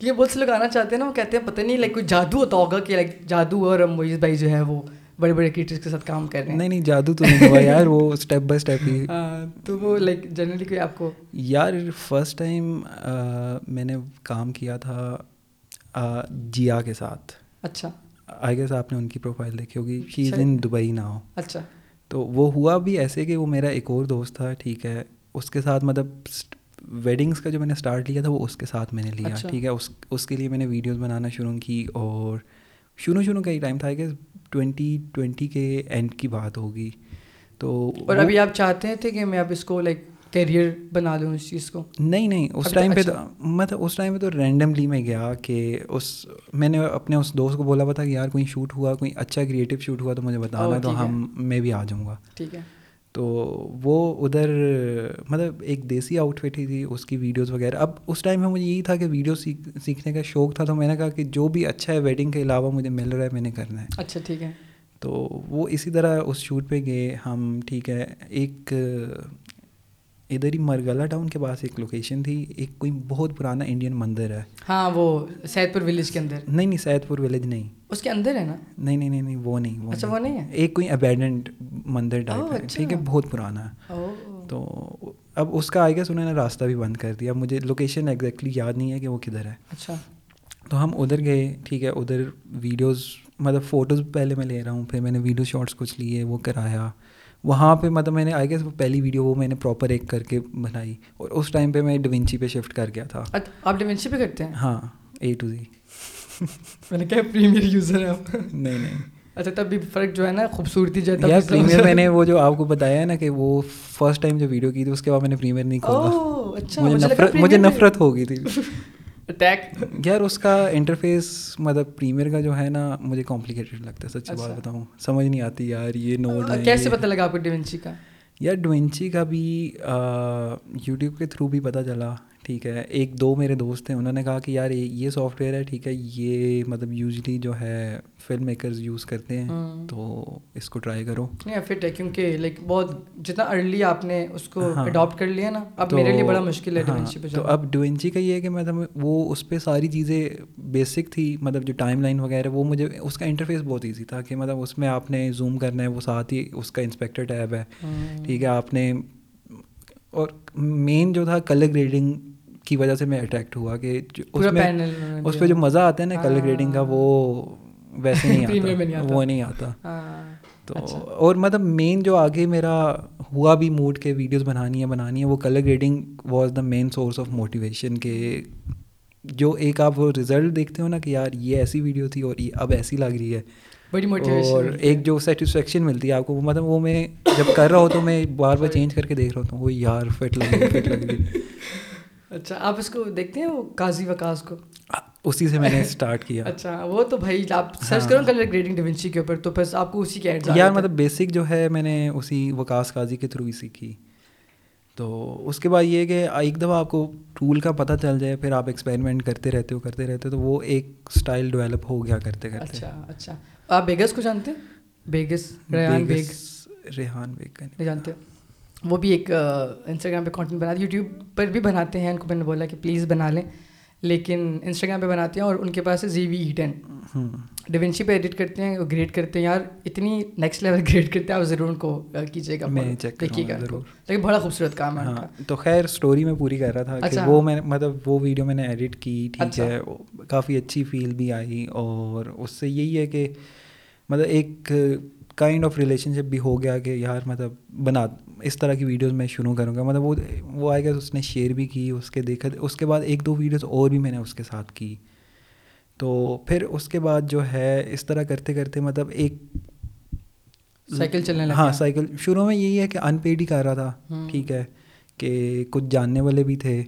یہ بہت سے لوگ آنا چاہتے ہیں نا وہ کہتے ہیں پتہ نہیں لائک کوئی جادو ہوتا ہوگا کہ لائک جادو اور موئز بھائی جو ہے وہ بڑے بڑے کریٹرس کے ساتھ کام کر رہے ہیں۔ نہیں نہیں جادو تو نہیں ہوا یار وہ اسٹیپ بائی اسٹیپ ہی۔ تو وہ لائک جنرلی کوئی آپ کو یار فرسٹ ٹائم میں نے کام کیا تھا جیا کے ساتھ۔ اچھا۔ آئی گیس آپ نے ان کی پروفائل دیکھی ہوگی۔ شی از ان دبئی نہ ہو اچھا۔ تو وہ ہوا بھی ایسے کہ وہ میرا ایک اور دوست تھا ٹھیک ہے۔ اس کے ساتھ مطلب ویڈنگس کا جو میں نے اسٹارٹ لیا تھا وہ اس کے ساتھ میں نے لیا۔ ٹھیک ہے اس اس کے لیے میں نے ویڈیوز بنانا شروع کی اور شروع شروع کا ہی ٹائم تھا کہ ٹوینٹی ٹوینٹی کے اینڈ کی بات ہوگی۔ تو اور ابھی آپ چاہتے تھے کہ میں اب اس کو لائک کیریئر بنا دوں اس چیز کو؟ نہیں نہیں اس ٹائم پہ تو مطلب اس ٹائم پہ تو رینڈملی میں گیا کہ اس میں نے اپنے اس دوست کو بولا ہوا تھا کہ یار کوئی شوٹ ہوا کوئی اچھا کریٹو شوٹ ہوا تو مجھے بتانا تو ہم میں بھی آ جاؤں گا۔ ٹھیک ہے۔ تو وہ ادھر مطلب ایک دیسی آؤٹ فٹ ہی تھی اس کی ویڈیوز وغیرہ۔ اب اس ٹائم میں مجھے یہی تھا کہ ویڈیو سیکھنے کا شوق تھا تو میں نے کہا کہ جو بھی اچھا ہے ویڈنگ کے علاوہ مجھے مل رہا ہے میں نے کرنا ہے۔ اچھا ٹھیک ہے۔ تو وہ اسی طرح اس شوٹ پہ گئے ہم ٹھیک ہے ایک ادھر ہی مرگلا ٹاؤن کے پاس ایک لوکیشن تھی ایک کوئی بہت پرانا انڈین مندر ہے۔ ہاں وہ سید پور ولیج کے اندر۔ نہیں نہیں سید پور ولیج نہیں۔ اس کے اندر ہے نا؟ نہیں نہیں نہیں وہ نہیں وہ اچھا وہ نہیں ہے۔ ایک کوئی ابینڈنٹ مندر ٹائپ ہے۔ ٹھیک ہے بہت پرانا۔ ہے تو اب اس کا آئے گا انہوں نے راستہ بھی بند کر دیا۔ مجھے لوکیشن ایگزیکٹلی یاد نہیں ہے کہ وہ کدھر ہے۔ اچھا۔ تو ہم ادھر گئے ٹھیک ہے ادھر ویڈیوز مطلب فوٹوز پہلے میں لے رہا ہوں پھر میں نے ویڈیو شاٹس کچھ لیے وہ کرایا۔ وہاں پہ مطلب میں نے آئی گیس وہ پہلی ویڈیو وہ میں نے پراپر ایک کر کے بنائی اور اس ٹائم پہ میں ڈوینچی پہ شفٹ کر گیا تھا۔ آپ ڈوینچی پہ کرتے ہیں؟ ہاں اے ٹو زی میں نے کہا پریمیئر یوزر ہے آپ۔ نہیں نہیں۔ اچھا تب بھی فرق جو ہے نا خوبصورتی جو ہے پریمیئر میں نے وہ جو آپ کو بتایا ہے نا کہ وہ فرسٹ ٹائم جو ویڈیو کی تھی اس کے بعد میں نے پریمیئر نہیں کھولا۔ اچھا مجھے نفرت مجھے نفرت ہو گئی تھی۔ اٹیک یار اس کا انٹرفیس مطلب پریمیئر کا جو ہے نا مجھے کمپلیکیٹڈ لگتا ہے سچ بات بتاؤں۔ سمجھ نہیں آتی یار یہ نوٹ کیسے پتہ لگا آپ کو ڈیونچی کا؟ یار ڈوینچی کا بھی یوٹیوب کے تھرو بھی پتہ چلا۔ ٹھیک ہے۔ ایک دو میرے دوست ہیں انہوں نے کہا کہ یار یہ سافٹ ویئر ہے ٹھیک ہے یہ مطلب یوزلی جو ہے فلم میکرز یوز کرتے ہیں تو اس کو ٹرائی کرو۔ فٹ ہے کیونکہ لائک بہت جتنا ارلی آپ نے اس کو اڈاپٹ کر لیا نا اب میرے لیے بڑا مشکل ہے پہ تو اب ڈوینچی کا یہ ہے کہ مطلب وہ اس پہ ساری چیزیں بیسک تھی مطلب جو ٹائم لائن وغیرہ وہ مجھے اس کا انٹرفیس بہت ایزی تھا کہ مطلب اس میں آپ نے زوم کرنا ہے وہ ساتھ ہی اس کا انسپیکٹر ٹیب ہے۔ ٹھیک ہے آپ نے اور مین جو تھا کلر گریڈنگ کی وجہ سے میں اٹریکٹ ہوا کہ اس میں اس پہ جو مزہ آتا ہے نا کلر گریڈنگ کا وہ ویسے نہیں آتا وہ نہیں آتا۔ تو اور مطلب مین جو آگے میرا ہوا بھی موڈ کے ویڈیوز بنانی ہے بنانی ہے وہ colour grading was the main source of motivation کہ جو ایک آپ وہ رزلٹ دیکھتے ہو نا کہ یار یہ ایسی ویڈیو تھی اور یہ اب ایسی لگ رہی ہے۔ بڑی اور ایک جو سیٹسفیکشن ملتی ہے آپ کو مطلب وہ میں جب کر رہا ہوں تو میں بار بار چینج کر کے دیکھ رہا ہوں وہ یار فٹ لگ رہی فٹ لگ رہی اچھا آپ اس کو دیکھتے ہیں وہ قاضی وکاس کو؟ اسی سے میں نے اسٹارٹ کیا۔ اچھا وہ تو بھائی آپ سرچ کرو کلر گریڈنگ ڈیونچی کے اوپر تو بس آپ کو اسی کے ایڈ یار مطلب بیسک جو ہے میں نے اسی وکاس قاضی کے تھرو ہی سیکھی۔ تو اس کے بعد یہ کہ ایک دفعہ آپ کو ٹول کا پتہ چل جائے پھر آپ ایکسپیریمنٹ کرتے رہتے ہو کرتے رہتے ہو تو وہ ایک اسٹائل ڈیولپ ہو گیا کرتے کرتے۔ اچھا اچھا۔ آپ بیگس کو جانتے ہیں؟ بیگس ریحان بیگ۔ ریحان بیگ جانتے؟ وہ بھی ایک انسٹاگرام پہ کانٹینٹ بناتے یوٹیوب پر بھی بناتے ہیں ان کو میں نے بولا کہ پلیز بنا لیں. لیکن انسٹاگرام پہ بناتے ہیں اور ان کے پاس ہے زی وی ای ٹین ڈیونشی پہ ایڈٹ کرتے ہیں گریڈ کرتے ہیں. یار اتنی نیکسٹ لیول گریڈ کرتے ہیں آپ ضرور ان کو کیجیے گا دیکھیے گا لیکن بڑا خوبصورت کام ہے ہاں تو خیر اسٹوری میں پوری کر رہا تھا کہ اچھا۔ وہ میں مطلب وہ ویڈیو میں نے ایڈٹ کی ٹھیک اچھا۔ ہے کافی اچھی فیل بھی آئی اور اس سے یہی ہے کہ مطلب ایک کائنڈ آف ریلیشن شپ بھی ہو گیا کہ یار مطلب بنا اس طرح کی ویڈیوز میں شروع کروں گا۔ مطلب وہ وہ آئے گا اس نے شیئر بھی کی اس کے دیکھا۔ اس کے بعد ایک دو ویڈیوز اور بھی میں نے اس کے ساتھ کی۔ تو پھر اس کے بعد جو ہے اس طرح کرتے کرتے مطلب ایک سائیکل چلنے ہاں سائیکل شروع میں یہی ہے کہ ان پیڈ ہی کر رہا تھا۔ ٹھیک ہے۔ کہ کچھ جاننے والے بھی تھے۔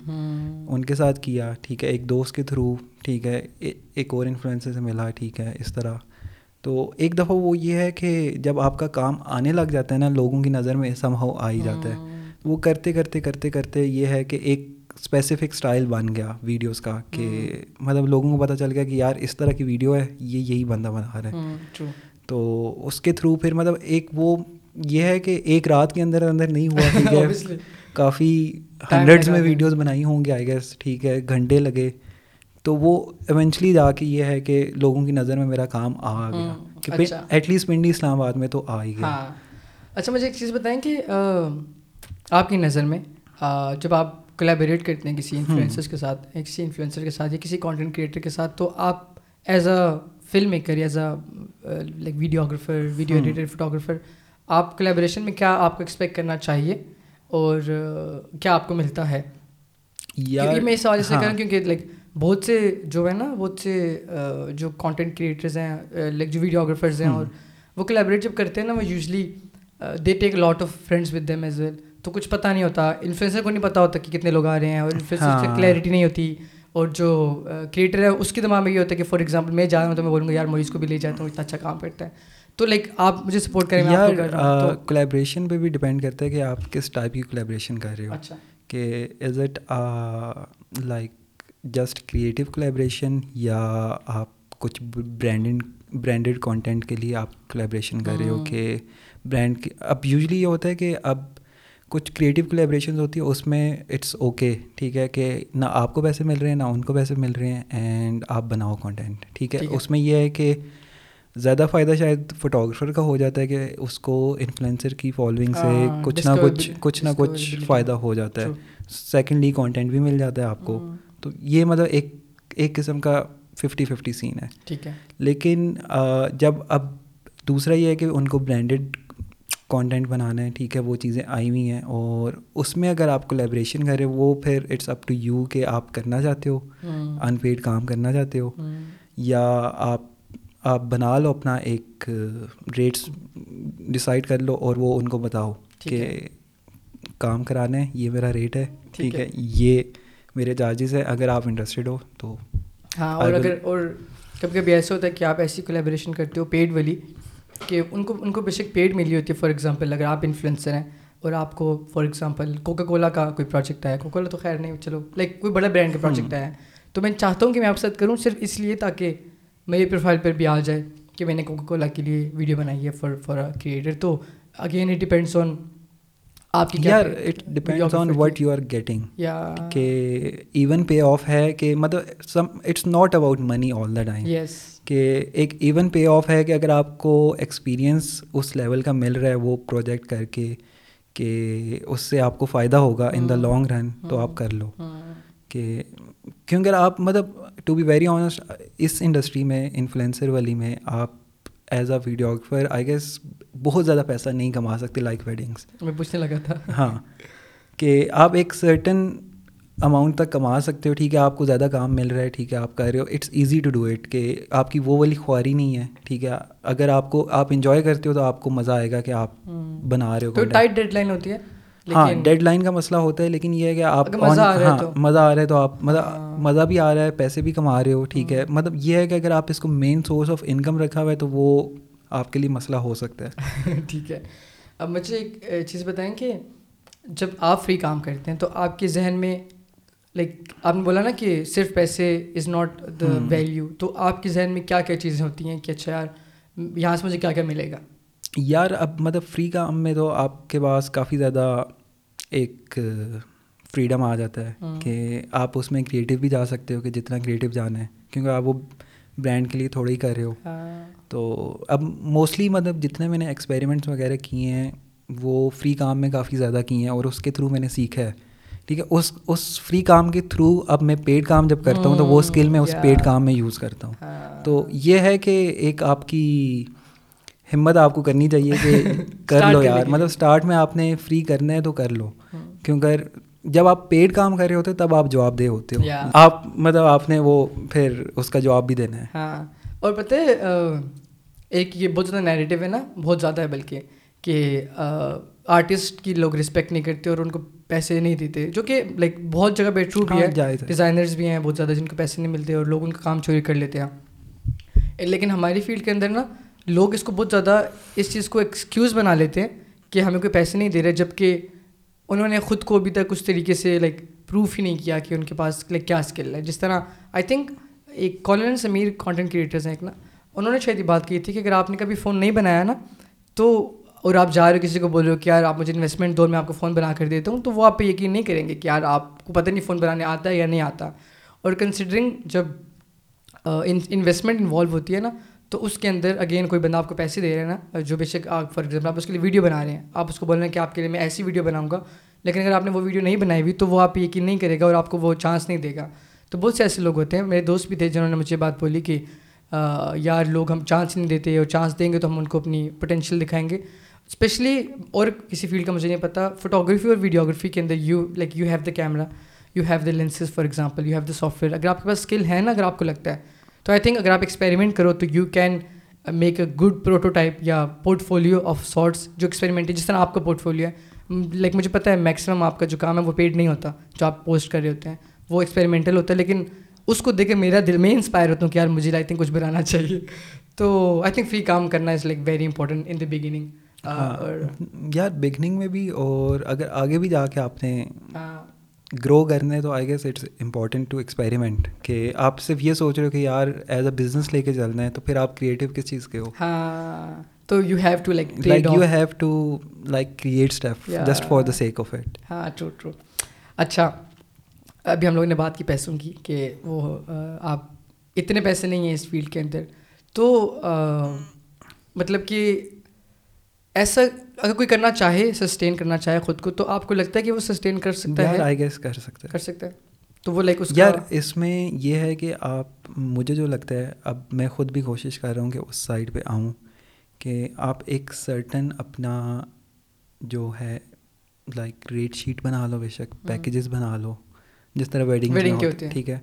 ان کے ساتھ کیا۔ ٹھیک ہے ایک دوست کے تھرو ٹھیک ہے ایک اور انفلوئنسر سے ملا۔ ٹھیک ہے اس طرح۔ تو ایک دفعہ وہ یہ ہے کہ جب آپ کا کام آنے لگ جاتا ہے نا لوگوں کی نظر میں سم ہو آ ہی جاتا ہے۔ وہ کرتے کرتے کرتے کرتے یہ ہے کہ ایک اسپیسیفک اسٹائل بن گیا ویڈیوز کا کہ مطلب لوگوں کو پتہ چل گیا کہ یار اس طرح کی ویڈیو ہے یہ یہی بندہ بنا رہا ہے۔ تو اس کے تھرو پھر مطلب ایک وہ یہ ہے کہ ایک رات کے اندر اندر نہیں ہوا ٹھیک ہے۔ کافی ہنڈریڈس میں ویڈیوز بنائی ہوں گی آئی گیس ٹھیک ہے۔ گھنٹے لگے۔ تو وہ ایونچولی جا کے یہ ہے کہ لوگوں کی نظر میں میرا کام آ گیا۔ کہ ایٹ لیسٹ پنڈی اسلام آباد میں تو آ ہی گیا۔ ہاں۔ اچھا مجھے ایک چیز بتائیں کہ آپ کی نظر میں جب آپ کولیبریٹ کرتے ہیں کسی انفلوئنسر کے ساتھ کسی انفلوئنسر کے ساتھ یا کسی کانٹینٹ کریٹر کے ساتھ تو آپ as a film maker as a like videographer video editor photographer آپ کولیبریشن میں کیا آپ کو ایکسپیکٹ کرنا چاہیے؟ اور کیا آپ کو ملتا ہے؟ میں اس وجہ سے کروں کیونکہ لائک بہت سے جو ہے نا بہت سے جو کانٹینٹ کریٹرز ہیں لائک جو ویڈیوگرافرز ہیں اور وہ کولیبریٹ جب کرتے ہیں نا وہ usually they take lot of friends with them as well تو کچھ پتہ نہیں ہوتا انفلوئنسر کو نہیں پتہ ہوتا کہ کتنے لوگ آ رہے ہیں اور انفلوئنسر سے کلیئرٹی نہیں ہوتی اور جو کریٹر ہے اس کے دماغ میں یہ ہوتا ہے کہ فار ایگزامپل میں جا رہا ہوں تو میں بولوں گا یار مویز کو بھی لے جاتا ہوں اتنا اچھا کام کرتا ہے۔ تو لائک آپ مجھے سپورٹ کریں یار کولیبریشن پہ بھی ڈپینڈ کرتا ہے کہ آپ کس ٹائپ کی کولیبریشن کر رہے ہو۔ اچھا۔ کہ is it like just creative collaboration یا آپ کچھ برانڈنگ برانڈیڈ کانٹینٹ کے لیے آپ کولیبریشن کر رہے ہو کہ برانڈ اب یوزلی یہ ہوتا ہے کہ اب کچھ کریٹیو کولیبریشن ہوتی ہے اس میں اٹس اوکے ٹھیک ہے کہ نہ آپ کو پیسے مل رہے ہیں نہ ان کو پیسے مل رہے ہیں اینڈ آپ بناؤ کانٹینٹ ٹھیک ہے۔ اس میں یہ ہے کہ زیادہ فائدہ شاید فوٹوگرافر کا ہو جاتا ہے کہ اس کو انفلوئنسر کی فالوئنگ سے ہاں، کچھ نہ کچھ کچھ نہ کچھ فائدہ ہو جاتا ہے۔ سیکنڈلی کانٹینٹ بھی مل جاتا ہے آپ کو۔ تو یہ مطلب ایک ایک قسم کا ففٹی ففٹی سین ہے۔ ٹھیک ہے۔ لیکن جب اب دوسرا یہ ہے کہ ان کو برانڈیڈ کانٹینٹ بنانا ہے ٹھیک ہے وہ چیزیں آئی ہوئی ہیں اور اس میں اگر آپ کولیبریشن کریں وہ پھر اٹس اپ ٹو یو کہ آپ کرنا چاہتے ہو ان پیڈ کام کرنا چاہتے ہو یا آپ آپ بنا لو اپنا ایک ریٹس ڈسائڈ کر لو اور وہ ان کو بتاؤ کہ کام کرانا ہے یہ میرا ریٹ ہے ٹھیک ہے یہ میرے چارجز ہے اگر آپ انٹرسٹیڈ ہو تو۔ ہاں اور اگر اور کبھی کبھی ایسا ہوتا ہے کہ آپ ایسی کولیبریشن کرتے ہو پیڈ والی کہ ان کو ان کو بے شک پیڈ ملی ہوتی ہے فار ایگزامپل اگر آپ انفلوئنسر ہیں اور آپ کو فار ایگزامپل کوکا کولا کا کوئی پروجیکٹ آیا۔ کوکا کولا تو خیر نہیں چلو لائک کوئی بڑا برانڈ کا پروجیکٹ آیا۔ تو میں چاہتا ہوں کہ میں آپ ساتھ کروں صرف اس لیے تاکہ میری پروفائل پر بھی آ جائے کہ میں نے کوکا کولا کے لیے ویڈیو بنائی ہے فار فار کریٹر تو اگین اٹ ڈپینڈس آن آپ کی یار it depends on what you are getting کہ ایون پے آف ہے کہ مطلب some it's not about money all the time کہ ایک ایون پے آف ہے کہ اگر آپ کو ایکسپیرئنس اس لیول کا مل رہا ہے وہ پروجیکٹ کر کے کہ اس سے آپ کو فائدہ ہوگا ان دا لانگ رن تو آپ کر لو کہ کیونکہ آپ مطلب ٹو بی ویری آنیسٹ اس انڈسٹری میں انفلوئنسر والی میں آپ as a videographer I guess بہت زیادہ پیسہ نہیں کما سکتے لائک ویڈنگس میں پوچھنے لگا تھا۔ ہاں کہ آپ ایک سرٹن اماؤنٹ تک کما سکتے ہو ٹھیک ہے آپ کو زیادہ کام مل رہا ہے ٹھیک ہے آپ کر رہے ہو it's easy to do it کہ آپ کی وہ والی خواری نہیں ہے ٹھیک ہے اگر آپ کو آپ انجوائے کرتے ہو تو آپ کو مزہ آئے گا کہ آپ بنا رہے ہو ٹائٹ ڈیڈ لائن ہوتی ہے۔ ہاں ڈیڈ لائن کا مسئلہ ہوتا ہے لیکن یہ ہے کہ آپ مزہ آ رہا ہے تو۔ آپ ہاں۔ مزہ بھی آ رہا ہے پیسے بھی کما رہے ہو ٹھیک ہے۔ مطلب یہ ہے کہ اگر آپ اس کو مین سورس آف انکم رکھا ہوا ہے تو وہ آپ کے لیے مسئلہ ہو سکتا ہے۔ ٹھیک ہے۔ اب مجھے ایک چیز بتائیں کہ جب آپ فری کام کرتے ہیں تو آپ کے ذہن میں لائک آپ نے بولا نا کہ صرف پیسے از ناٹ دا ویلیو تو آپ کے ذہن میں کیا کیا چیزیں ہوتی ہیں کہ اچھا یار یہاں سے مجھے کیا کیا ملے گا؟ یار اب مطلب فری کام میں تو آپ کے پاس کافی زیادہ ایک فریڈم آ جاتا ہے کہ آپ اس میں کریٹیو بھی جا سکتے ہو کہ جتنا کریٹیو جانا ہے کیونکہ آپ وہ برانڈ کے لیے تھوڑا ہی کر رہے ہو۔ ہاں۔ تو اب موسٹلی مطلب جتنے میں نے ایکسپیریمنٹس وغیرہ کیے ہیں وہ فری کام میں کافی زیادہ کیے ہیں اور اس کے تھرو میں نے سیکھا ہے۔ ٹھیک ہے اس اس فری کام کے تھرو اب میں پیڈ کام جب کرتا ہوں تو وہ اسکل میں اس پیڈ کام میں یوز کرتا ہوں۔ ہاں۔ تو یہ ہے کہ ایک آپ کی ہمت آپ کو کرنی چاہیے کہ کر لو یار۔ مطلب اسٹارٹ میں آپ نے فری کرنا ہے تو کر لو۔ کیونکہ جب آپ پیڈ کام کر رہے ہوتے تب آپ جواب دے ہوتے ہو۔ آپ مطلب آپ نے وہ پھر اس کا جواب بھی دینا ہے۔ ہاں۔ اور پتہ ہے ایک یہ بہت زیادہ نیگیٹو ہے نا بہت زیادہ ہے بلکہ کہ آرٹسٹ کی لوگ رسپیکٹ نہیں کرتے اور ان کو پیسے نہیں دیتے۔ جو کہ لائک بہت جگہ پہ ٹرو بھی ہے۔ ڈیزائنرز بھی ہیں بہت زیادہ جن کو پیسے نہیں ملتے اور لوگ ان کا کام چوری کر لیتے ہیں۔ لیکن ہماری فیلڈ کے اندر نا لوگ اس کو بہت زیادہ اس چیز کو ایکسکیوز بنا لیتے ہیں کہ ہمیں کوئی پیسے نہیں دے رہے جبکہ انہوں نے خود کو ابھی تک اس طریقے سے لائک پروف ہی نہیں کیا کہ ان کے پاس لائک کیا اسکل ہے۔ جس طرح آئی تھنک ایک کالن سمیر کانٹینٹ کریٹرز ہیں ایک نا، انہوں نے شاید یہ بات کی تھی کہ اگر آپ نے کبھی فون نہیں بنایا نا، تو اور آپ جا رہے ہو کسی کو بول رہے ہو کہ یار آپ مجھے انویسٹمنٹ دور میں آپ کو فون بنا کر دیتا ہوں، تو وہ آپ پہ یقین نہیں کریں گے کہ یار آپ کو پتہ نہیں فون بنانے آتا ہے یا نہیں آتا۔ اور کنسیڈرنگ جب انویسٹمنٹ انوالو ہوتی ہے نا تو اس کے اندر اگین کوئی بندہ آپ کو پیسے دے رہے ہیں نا، جو بے شک آپ فار ایگزامپل آپ اس کے لیے ویڈیو بنا رہے ہیں، آپ اس کو بول رہے ہیں کہ آپ کے لیے میں ایسی ویڈیو بناؤں گا، لیکن اگر آپ نے وہ ویڈیو نہیں بنائی ہوئی تو وہ آپ یقین نہیں کرے گا اور آپ کو وہ چانس نہیں دے گا۔ تو بہت سے ایسے لوگ ہوتے ہیں، میرے دوست بھی تھے جنہوں نے مجھے بات بولی کہ یار لوگ ہم چانس نہیں دیتے اور چانس دیں گے تو ہم ان کو اپنی پوٹینشیل دکھائیں گے۔ اسپیشلی اور کسی فیلڈ کا مجھے نہیں پتا فوٹوگرافی اور ویڈیوگرافی کے اندر you like you have the camera you have the lenses for example you have the software where اگر آپ کے پاس اسکل ہے نا، اگر آپ کو لگتا ہے تو آئی تھنک اگر آپ ایکسپیریمنٹ کرو تو you can make a good prototype یا پورٹ فولیو آف سارٹس جو ایکسپیریمنٹ ہے جس طرح آپ کا پورٹ فولیو ہے لائک مجھے پتہ ہے میکسیمم آپ کا جو کام ہے وہ پیڈ نہیں ہوتا جو آپ پوسٹ کر رہے ہوتے ہیں۔ وہ ایکسپیریمنٹل ہوتا ہے لیکن اس کو دیکھ کے میرا دل میں انسپائر ہوتا ہوں کہ یار مجھے آئی تھنک کچھ بنانا چاہیے۔ تو آئی تھنک فری کام کرنا is like very important in the beginning یار بگننگ میں بھی اور اگر آگے بھی جا کے آپ نے گرو کرنا ہے تو I guess it's important to experiment کہ آپ صرف یہ سوچ رہے ہو کہ یار ایز اے بزنس لے کے چلنا ہے تو پھر آپ کریٹو کس چیز کے ہو؟ تو you have to like like you have to like create step just for the sake of it ہاں ٹرو ٹرو اچھا ابھی ہم لوگوں نے بات کی پیسوں کی کہ وہ آپ اتنے پیسے نہیں ہیں اس فیلڈ کے اندر تو مطلب کہ ایسا اگر کوئی کرنا چاہے سسٹین کرنا چاہے خود کو تو آپ کو لگتا ہے کہ وہ سسٹین کر سکتا ہے؟ آئی گیس کر سکتا ہے۔ کر سکتا ہے۔ تو وہ لائک اس یار اس میں یہ ہے کہ آپ مجھے جو لگتا ہے اب میں خود بھی کوشش کر رہا ہوں کہ اس سائڈ پہ آؤں کہ آپ ایک سرٹن اپنا جو ہے لائک ریٹ شیٹ بنا لو بے شک پیکیجز بنا لو جس طرح ویڈنگ ٹھیک ہے۔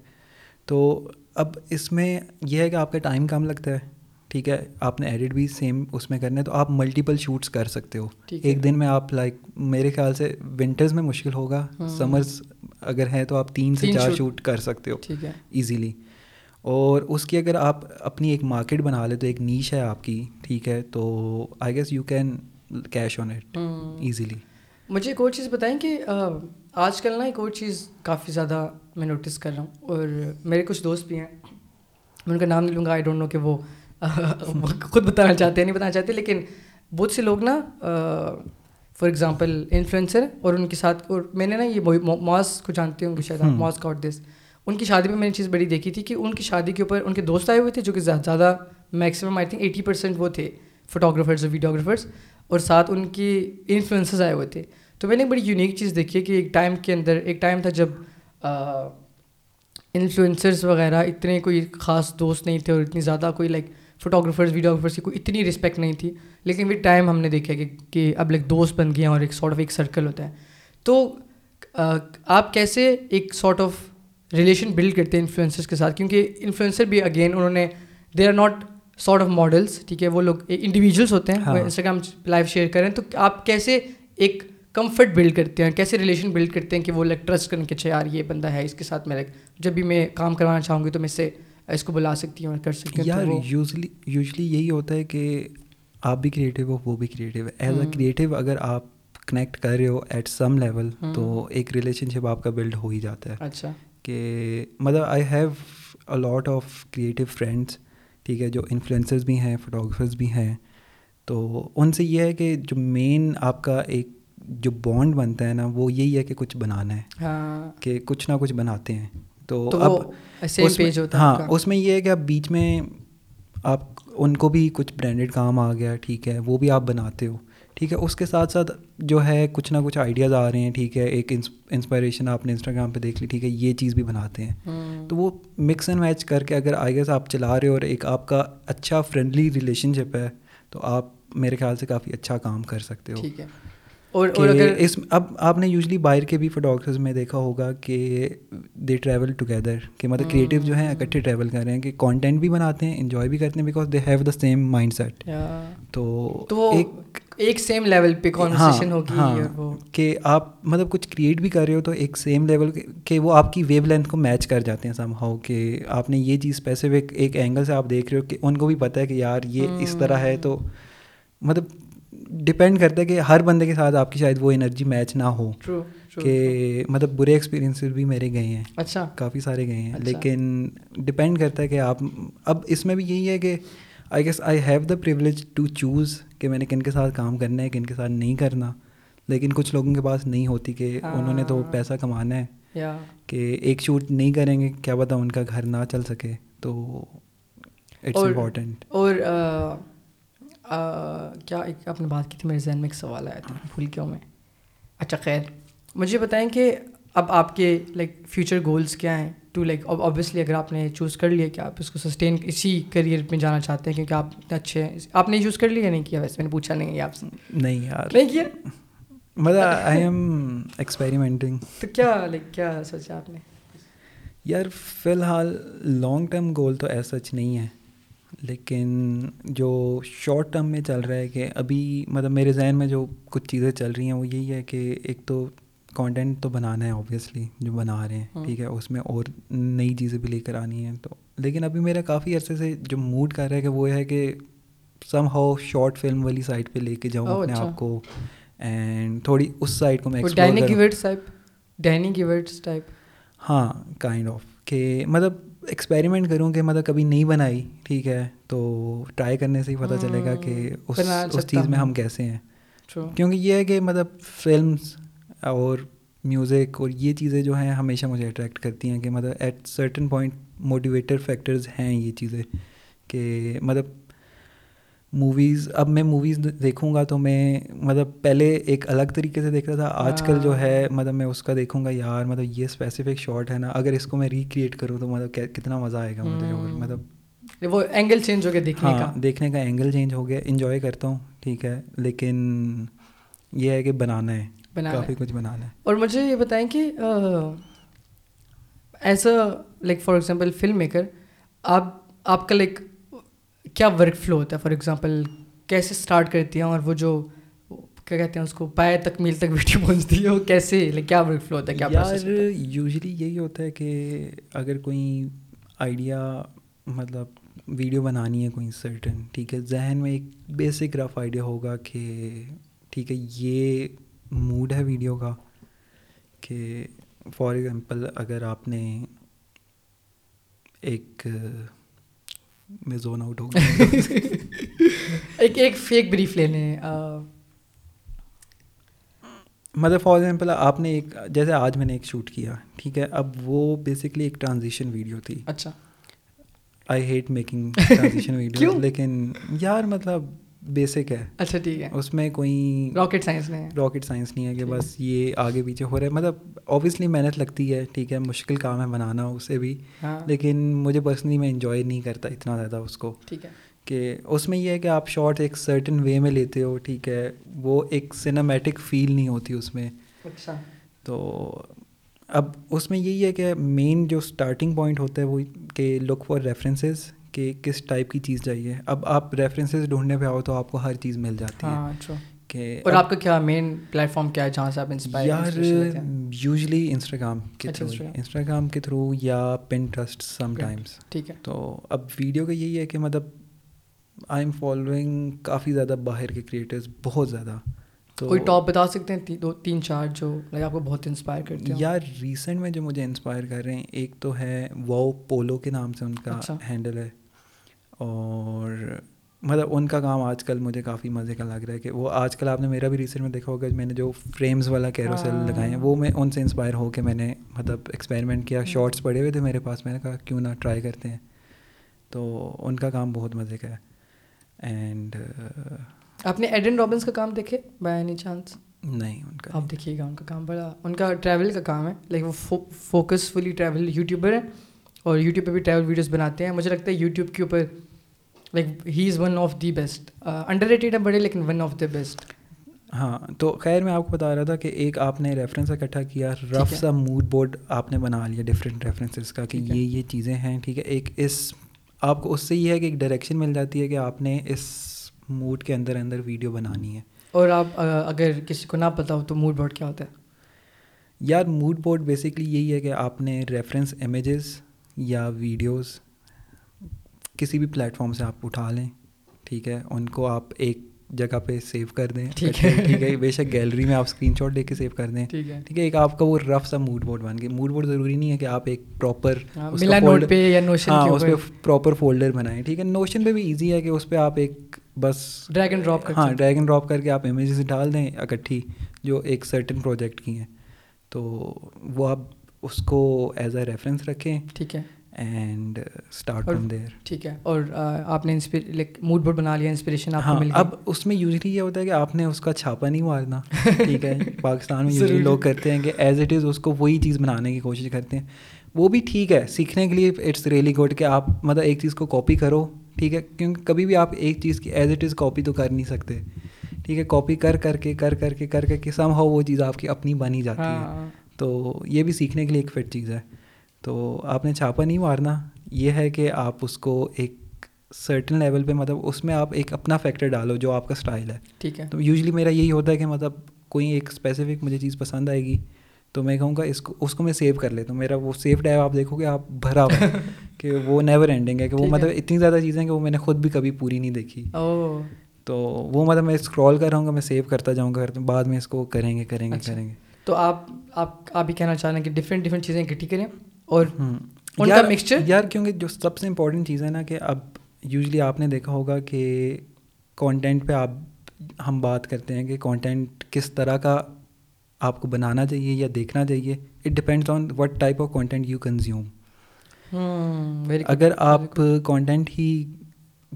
تو اب اس میں یہ ہے کہ آپ کا ٹائم کم لگتا ہے۔ ٹھیک ہے آپ نے ایڈٹ بھی سیم اس میں کرنا ہے تو آپ ملٹیپل شوٹس کر سکتے ہو۔ ایک دن میں آپ لائک میرے خیال سے ونٹرز میں مشکل ہوگا سمرز اگر ہے تو آپ تین سے چار شوٹ کر سکتے ہو ایزیلی اور اس کی اگر آپ اپنی ایک مارکیٹ بنا لیں تو ایک نیچ ہے آپ کی ٹھیک ہے تو I guess you can cash on it easily مجھے ایک اور چیز بتائیں کہ آج کل نا ایک اور چیز کافی زیادہ میں نوٹس کر رہا ہوں اور میرے کچھ دوست بھی ہیں میں ان کا نام نہیں لوں گا آئی ڈونٹ نو کہ وہ خود بتانا چاہتے ہیں نہیں بتانا چاہتے لیکن بہت سے لوگ نا فار ایگزامپل انفلوئنسر اور ان کے ساتھ اور میں نے نا یہ موز کو جانتے ہوں گے شاید موز کا دس ان کی شادی میں میں نے چیز بڑی دیکھی تھی کہ ان کی شادی کے اوپر ان کے دوست آئے ہوئے تھے جو کہ زیادہ maximum I think eighty percent وہ تھے فوٹوگرافرز اور ویڈیوگرافرس اور ساتھ ان کی انفلوئنسز آئے ہوئے تھے۔ تو میں نے ایک بڑی یونیک چیز دیکھی ہے کہ ایک ٹائم کے اندر ایک ٹائم تھا جب انفلوئنسرز وغیرہ اتنے کوئی خاص دوست نہیں تھے اور اتنی زیادہ کوئی لائک فوٹوگرافرز ویڈیوگرافرس کی کوئی اتنی رسپیکٹ نہیں تھی۔ لیکن ود ٹائم ہم نے دیکھا کہ کہ اب لائک دوست بن گئے ہیں اور ایک سارٹ آف ایک سرکل ہوتا ہے۔ تو آپ کیسے ایک سارٹ آف ریلیشن بلڈ کرتے ہیں انفلوئنسرس کے ساتھ؟ کیونکہ انفلوئنسر بھی اگین انہوں نے they are not sort of models ٹھیک ہے؟ وہ لوگ انڈیویجولس ہوتے ہیں۔ انسٹاگرام لائف شیئر کریں تو آپ کیسے ایک کمفرٹ بلڈ کرتے ہیں؟ کیسے ریلیشن بلڈ کرتے ہیں کہ وہ لائک ٹرسٹ کریں کہ اچھا یار یہ بندہ ہے اس کے ساتھ میں لائک جب بھی میں کام کروانا چاہوں گی تو میں اس سے اس کو بلا سکتی ہوں کر سکتی ہوں یار یوزلی یوزلی یہی ہوتا ہے کہ آپ بھی کریٹیو ہو وہ بھی کریٹیو ہے۔ ایز اے کریٹیو اگر آپ کنیکٹ کر رہے ہو ایٹ سم لیول تو ایک ریلیشن شپ آپ کا بلڈ ہو ہی جاتا ہے۔ اچھا۔ کہ مطلب I have a lot of creative friends ٹھیک ہے جو انفلوئنسرز بھی ہیں فوٹوگرافرز بھی ہیں۔ تو ان سے یہ ہے کہ جو مین آپ کا ایک جو بانڈ بنتا ہے نا وہ یہی ہے کہ کچھ بنانا ہے۔ ہاں۔ کہ کچھ نہ کچھ بناتے ہیں۔ تو اب ہاں آپ۔ اس میں یہ ہے کہ اب بیچ میں آپ ان کو بھی کچھ برانڈیڈ کام آ گیا ٹھیک ہے وہ بھی آپ بناتے ہو ٹھیک ہے؟ اس کے ساتھ ساتھ جو ہے کچھ نہ کچھ آئیڈیاز آ رہے ہیں ٹھیک ہے ایک انسپائریشن آپ نے انسٹاگرام پہ دیکھ لی ٹھیک ہے یہ چیز بھی بناتے ہیں۔ تو وہ مکس اینڈ میچ کر کے اگر آئی گیس آپ چلا رہے ہو اور ایک آپ کا اچھا فرینڈلی ریلیشن شپ ہے تو آپ میرے خیال سے کافی اچھا کام کر سکتے ہو۔ ٹھیک ہے۔ اور اور اگر اس اب آپ نے یوزلی باہر کے بھی فوٹوگرافرز میں دیکھا ہوگا کہ دے ٹریول ٹوگیدر کہ مطلب کریٹیو جو ہیں اکٹھے ٹریول کر رہے ہیں کہ کانٹینٹ بھی بناتے ہیں انجوائے بھی کرتے ہیں because they have the same mindset تو ایک ایک سیم لیول پہ کانورسیشن ہاں ہوگی ہاں کہ آپ مطلب کچھ کریٹ بھی کر رہے ہو تو ایک سیم لیول کہ وہ آپ کی ویو لینتھ کو میچ کر جاتے ہیں سم ہاؤ کہ آپ نے یہ چیز اسپیسیفک ایک اینگل سے آپ دیکھ رہے ہو کہ ان کو بھی پتہ ہے کہ یار یہ اس طرح ہے تو مطلب ڈپینڈ کرتا ہے کہ ہر بندے کے ساتھ آپ کی شاید وہ انرجی میچ نہ ہو کہ مطلب برے ایکسپیرینسز بھی میرے گئے ہیں۔ اچھا۔ کافی سارے گئے ہیں۔ اچھا۔ لیکن ڈپینڈ کرتا ہے کہ آپ اب اس میں بھی یہی ہے کہ I guess I have the privilege to choose کہ میں نے کن کے ساتھ کام کرنا ہے کن کے ساتھ نہیں کرنا۔ لیکن کچھ لوگوں کے پاس نہیں ہوتی کہ انہوں نے تو ہاں۔ پیسہ کمانا ہے۔ کہ ایک شوٹ نہیں کریں گے کیا پتہ ان کا گھر نہ چل سکے۔ تو اٹس امپورٹنٹ اور کیا ایک آپ نے بات کی تھی میرے ذہن میں ایک سوال آیا تھا بھول گیا میں۔ اچھا خیر۔ مجھے بتائیں کہ اب آپ کے لائک فیوچر گولس کیا ہیں؟ ٹو لائک اوبیسلی اگر آپ نے چوز کر لیا کہ آپ اس کو سسٹین اسی کریئر میں جانا چاہتے ہیں کیونکہ آپ اتنے اچھے ہیں۔ آپ نے چوز کر لیا یا نہیں کیا؟ ویسے میں نے پوچھا نہیں آپ سے۔ نہیں یار۔ نہیں کیا؟ مطلب آئی ایم ایکسپیریمنٹنگ تو کیا لائک کیا سوچا آپ نے؟ یار فی الحال لانگ ٹرم گول تو ایسا سچ نہیں ہے۔ لیکن جو شارٹ ٹرم میں چل رہا ہے کہ ابھی مطلب میرے ذہن میں جو کچھ چیزیں چل رہی ہیں وہ یہی ہے کہ ایک تو کانٹینٹ تو بنانا ہے اوبیسلی جو بنا رہے ہیں ٹھیک ہے اس میں اور نئی چیزیں بھی لے کر آنی ہیں تو لیکن ابھی میرا کافی عرصے سے جو موڈ کر رہا ہے کہ وہ ہے کہ سم ہاؤ شارٹ فلم والی سائڈ پہ لے کے جاؤں اپنے اچھا۔ آپ کو اینڈ تھوڑی اس سائڈ کو میں ہاں کائنڈ آف کہ مطلب ایکسپیریمنٹ کروں کہ مطلب کبھی نہیں بنائی ٹھیک ہے تو ٹرائی کرنے سے ہی پتہ چلے گا کہ اس اس چیز میں۔ ہم کیسے ہیں کیونکہ یہ ہے کہ مطلب فلمس اور میوزک اور یہ چیزیں جو ہیں ہمیشہ مجھے اٹریکٹ کرتی ہیں کہ مطلب at certain point motivator factors ہیں یہ چیزیں کہ مطلب موویز اب میں موویز دیکھوں گا تو میں مطلب پہلے ایک الگ طریقے سے دیکھتا تھا آج کل جو ہے مطلب میں اس کا دیکھوں گا یار مطلب یہ اسپیسیفک شاٹ ہے نا اگر اس کو میں ریکریٹ کروں تو مطلب کتنا مزہ آئے گا مجھے اور مطلب وہ اینگل چینج ہو گیا دیکھنے کا۔ ہاں دیکھنے کا اینگل چینج ہو گیا انجوائے کرتا ہوں ٹھیک ہے لیکن یہ ہے کہ بنانا ہے کافی کچھ بنانا ہے۔ اور مجھے یہ بتائیں کہ as a like for example film maker آپ آپ کا لائک کیا ورک فلو ہوتا ہے؟ فار ایگزامپل کیسے اسٹارٹ کرتی ہیں اور وہ جو کیا کہتے ہیں اس کو پائے تکمیل تک ویڈیو پہنچتی ہے وہ کیسے لائک کیا ورک فلو ہوتا ہے؟ کیا یار یوزلی یہی ہوتا ہے کہ اگر کوئی آئیڈیا مطلب ویڈیو بنانی ہے کوئی سرٹن ٹھیک ہے ذہن میں ایک بیسک رف آئیڈیا ہوگا کہ ٹھیک ہے یہ موڈ ہے ویڈیو کا کہ فار ایگزامپل اگر آپ نے ایک میں زون آؤٹ ہو گیا ایک ایک فیک بریف لے لیں مطلب فار ایگزامپل آپ نے ایک جیسے آج میں نے ایک شوٹ کیا ٹھیک ہے؟ اب وہ بیسکلی ایک ٹرانزیشن ویڈیو تھی۔ اچھا۔ I hate making transition video لیکن یار مطلب بیسک ہے اچھا ٹھیک ہے۔ اس میں کوئی راکٹ سائنس میں راکٹ سائنس نہیں ہے کہ بس یہ آگے پیچھے ہو رہا ہے۔ مطلب اوبیسلی محنت لگتی ہے ٹھیک ہے مشکل کام ہے بنانا اسے بھی۔ ہاں۔ لیکن مجھے پرسنلی میں انجوائے نہیں کرتا اتنا زیادہ اس کو۔ ٹھیک ہے۔ کہ اس میں یہ ہے کہ آپ شارٹ ایک سرٹن وے میں لیتے ہو ٹھیک ہے وہ ایک سنیمیٹک فیل نہیں ہوتی اس میں۔ اچھا۔ تو اب اس میں یہی ہے کہ مین جو اسٹارٹنگ پوائنٹ ہوتا ہے وہ کہ لک فار ریفرنسز کہ کس ٹائپ کی چیز چاہیے۔ اب آپ ریفرنسز ڈھونڈنے پہ آؤ تو آپ کو ہر چیز مل جاتی ہے۔ ہاں کہ اور آپ کا کیا مین پلیٹ فارم کیا ہے جہاں سے آپ انسپائر یار یوزلی انسٹاگرام کے اچھا، تھرو انسٹاگرام کے تھرو یا پن ٹرسٹ سم ٹائمس ٹھیک ہے۔ تو اب ویڈیو کا یہی ہے کہ مطلب آئی ایم فالوئنگ کافی زیادہ باہر کے کریٹرز بہت زیادہ۔ تو کوئی ٹاپ بتا سکتے ہیں؟ دو تین چار جو لائک آپ کو بہت انسپائر کرتے ہیں یار ریسنٹ میں جو مجھے انسپائر کر رہے ہیں ایک تو ہے واؤ پولو کے نام سے ان کا اچھا۔ ہینڈل ہے۔ اور مطلب ان کا کام آج کل مجھے کافی مزے کا لگ رہا ہے کہ وہ آج کل آپ نے میرا بھی ریسنٹ میں دیکھا ہوگا میں نے جو فریمز والا کیروسیل ہاں۔ لگائے ہیں وہ میں ان سے انسپائر ہو کے میں نے مطلب ایکسپیریمنٹ کیا شارٹس پڑے ہوئے تھے میرے پاس میں نے کہا کیوں نہ ٹرائی کرتے ہیں۔ تو ان کا کام بہت مزے کا ہے۔ اینڈ آپ نے ایڈن رابنس کا کام دیکھے بائی اینی چانس نہیں ان کا آپ دیکھیے گا ان کا کام بڑا ان کا ٹریول کا کام ہے۔ لائک وہ فوکس فلی ٹریول یوٹیوبر ہے اور یوٹیوب پہ بھی ٹریول ویڈیوز بناتے ہیں۔ مجھے لگتا ہے یوٹیوب کے اوپر like he is one of the best underrated ہے بڑے لیکن ون آف دا بیسٹ ہاں تو خیر میں آپ کو بتا رہا تھا کہ ایک آپ نے ریفرنس اکٹھا کیا رف سا موڈ بورڈ آپ نے بنا لیا ڈفرینٹ ریفرنسز کا کہ یہ یہ چیزیں ہیں ٹھیک ہے۔ ایک اس آپ کو اس سے یہ ہے کہ ایک ڈائریکشن مل جاتی ہے کہ آپ نے اس موڈ کے اندر اندر ویڈیو بنانی ہے۔ اور آپ اگر کسی کو نہ پتا ہو تو موڈ بورڈ کیا ہوتا ہے؟ یار موڈ بورڈ بیسکلی یہی ہے کہ آپ نے ریفرنس امیجز یا ویڈیوز کسی بھی پلیٹفارم سے آپ اٹھا لیں ٹھیک ہے؟ ان کو آپ ایک جگہ پہ سیو کر دیں۔ ٹھیک ہے؟ ٹھیک ہے؟ بے شک گیلری میں آپ اسکرین شاٹ لے کے سیو کر دیں۔ ٹھیک ہے۔ ٹھیک ہے؟ ایک آپ کا وہ رف سا موڈ بورڈ بن گیا۔ موڈ بورڈ ضروری نہیں ہے کہ آپ ایک پراپر ہاں اس پہ پراپر فولڈر بنائیں۔ ٹھیک ہے؟ نوشن پہ بھی ایزی ہے کہ اس پہ آپ ایک بس ڈریگ اینڈ ڈراپ ہاں ڈریگ اینڈ ڈراپ کر کے آپ امیجز ڈال دیں اکٹھی جو ایک سرٹن پروجیکٹ کی ہیں۔ تو وہ آپ اس کو ایز اے ریفرنس رکھیں۔ ٹھیک ہے۔ اینڈ اسٹارٹ فرام دیر ٹھیک ہے. اور آپ نے لائک موڈ بورڈ بنا لیا انسپریشن آپ ہاں اب اس میں یوزلی یہ ہوتا ہے کہ آپ نے اس کا چھاپا نہیں مارنا ٹھیک ہے؟ پاکستان میں یوزلی لوگ کرتے ہیں کہ ایز اٹ از اس کو وہی چیز بنانے کی کوشش کرتے ہیں۔ وہ بھی ٹھیک ہے سیکھنے کے لیے اٹس ریئلی گڈ کہ آپ مطلب ایک چیز کو کاپی کرو ٹھیک ہے؟ کیونکہ کبھی بھی آپ ایک چیز کی ایز اٹ از کاپی تو کر نہیں سکتے۔ ٹھیک ہے کاپی کر کر کے کر کر کے کر کر کے سم ہاؤ وہ چیز آپ کی اپنی بنی جاتی ہے۔ ہاں۔ تو یہ بھی سیکھنے کے لیے ایک فٹ چیز ہے۔ تو آپ نے چھاپا نہیں مارنا یہ ہے کہ آپ اس کو ایک سرٹن لیول پہ مطلب اس میں آپ ایک اپنا فیکٹر ڈالو جو آپ کا اسٹائل ہے۔ ٹھیک ہے۔ تو یوزلی میرا یہی ہوتا ہے کہ مطلب کوئی ایک اسپیسیفک مجھے چیز پسند آئے گی تو میں کہوں گا اس کو اس کو میں سیو کر لیتا ہوں۔ میرا وہ سیو ڈائیو آپ دیکھو گے آپ بھرا ہوا کہ وہ نیور اینڈنگ ہے کہ وہ مطلب اتنی زیادہ چیزیں کہ وہ میں نے خود بھی کبھی پوری نہیں دیکھی۔ تو وہ مطلب میں اسکرول کر رہا ہوں گا میں سیو کرتا جاؤں گا بعد میں اس کو کریں گے کریں گے کریں گے۔ تو آپ آپ آپ بھی کہنا چاہ رہے ہیں کہ ڈفرینٹ ڈفرینٹ چیزیں اکٹھی کریں؟ اور مکسچر یار کیونکہ جو سب سے امپورٹنٹ چیز ہے نا کہ اب یوزلی آپ نے دیکھا ہوگا کہ کانٹینٹ پہ آپ ہم بات کرتے ہیں کہ کانٹینٹ کس طرح کا آپ کو بنانا چاہیے یا دیکھنا چاہیے۔ It depends on what type of content you consume اگر آپ کانٹینٹ ہی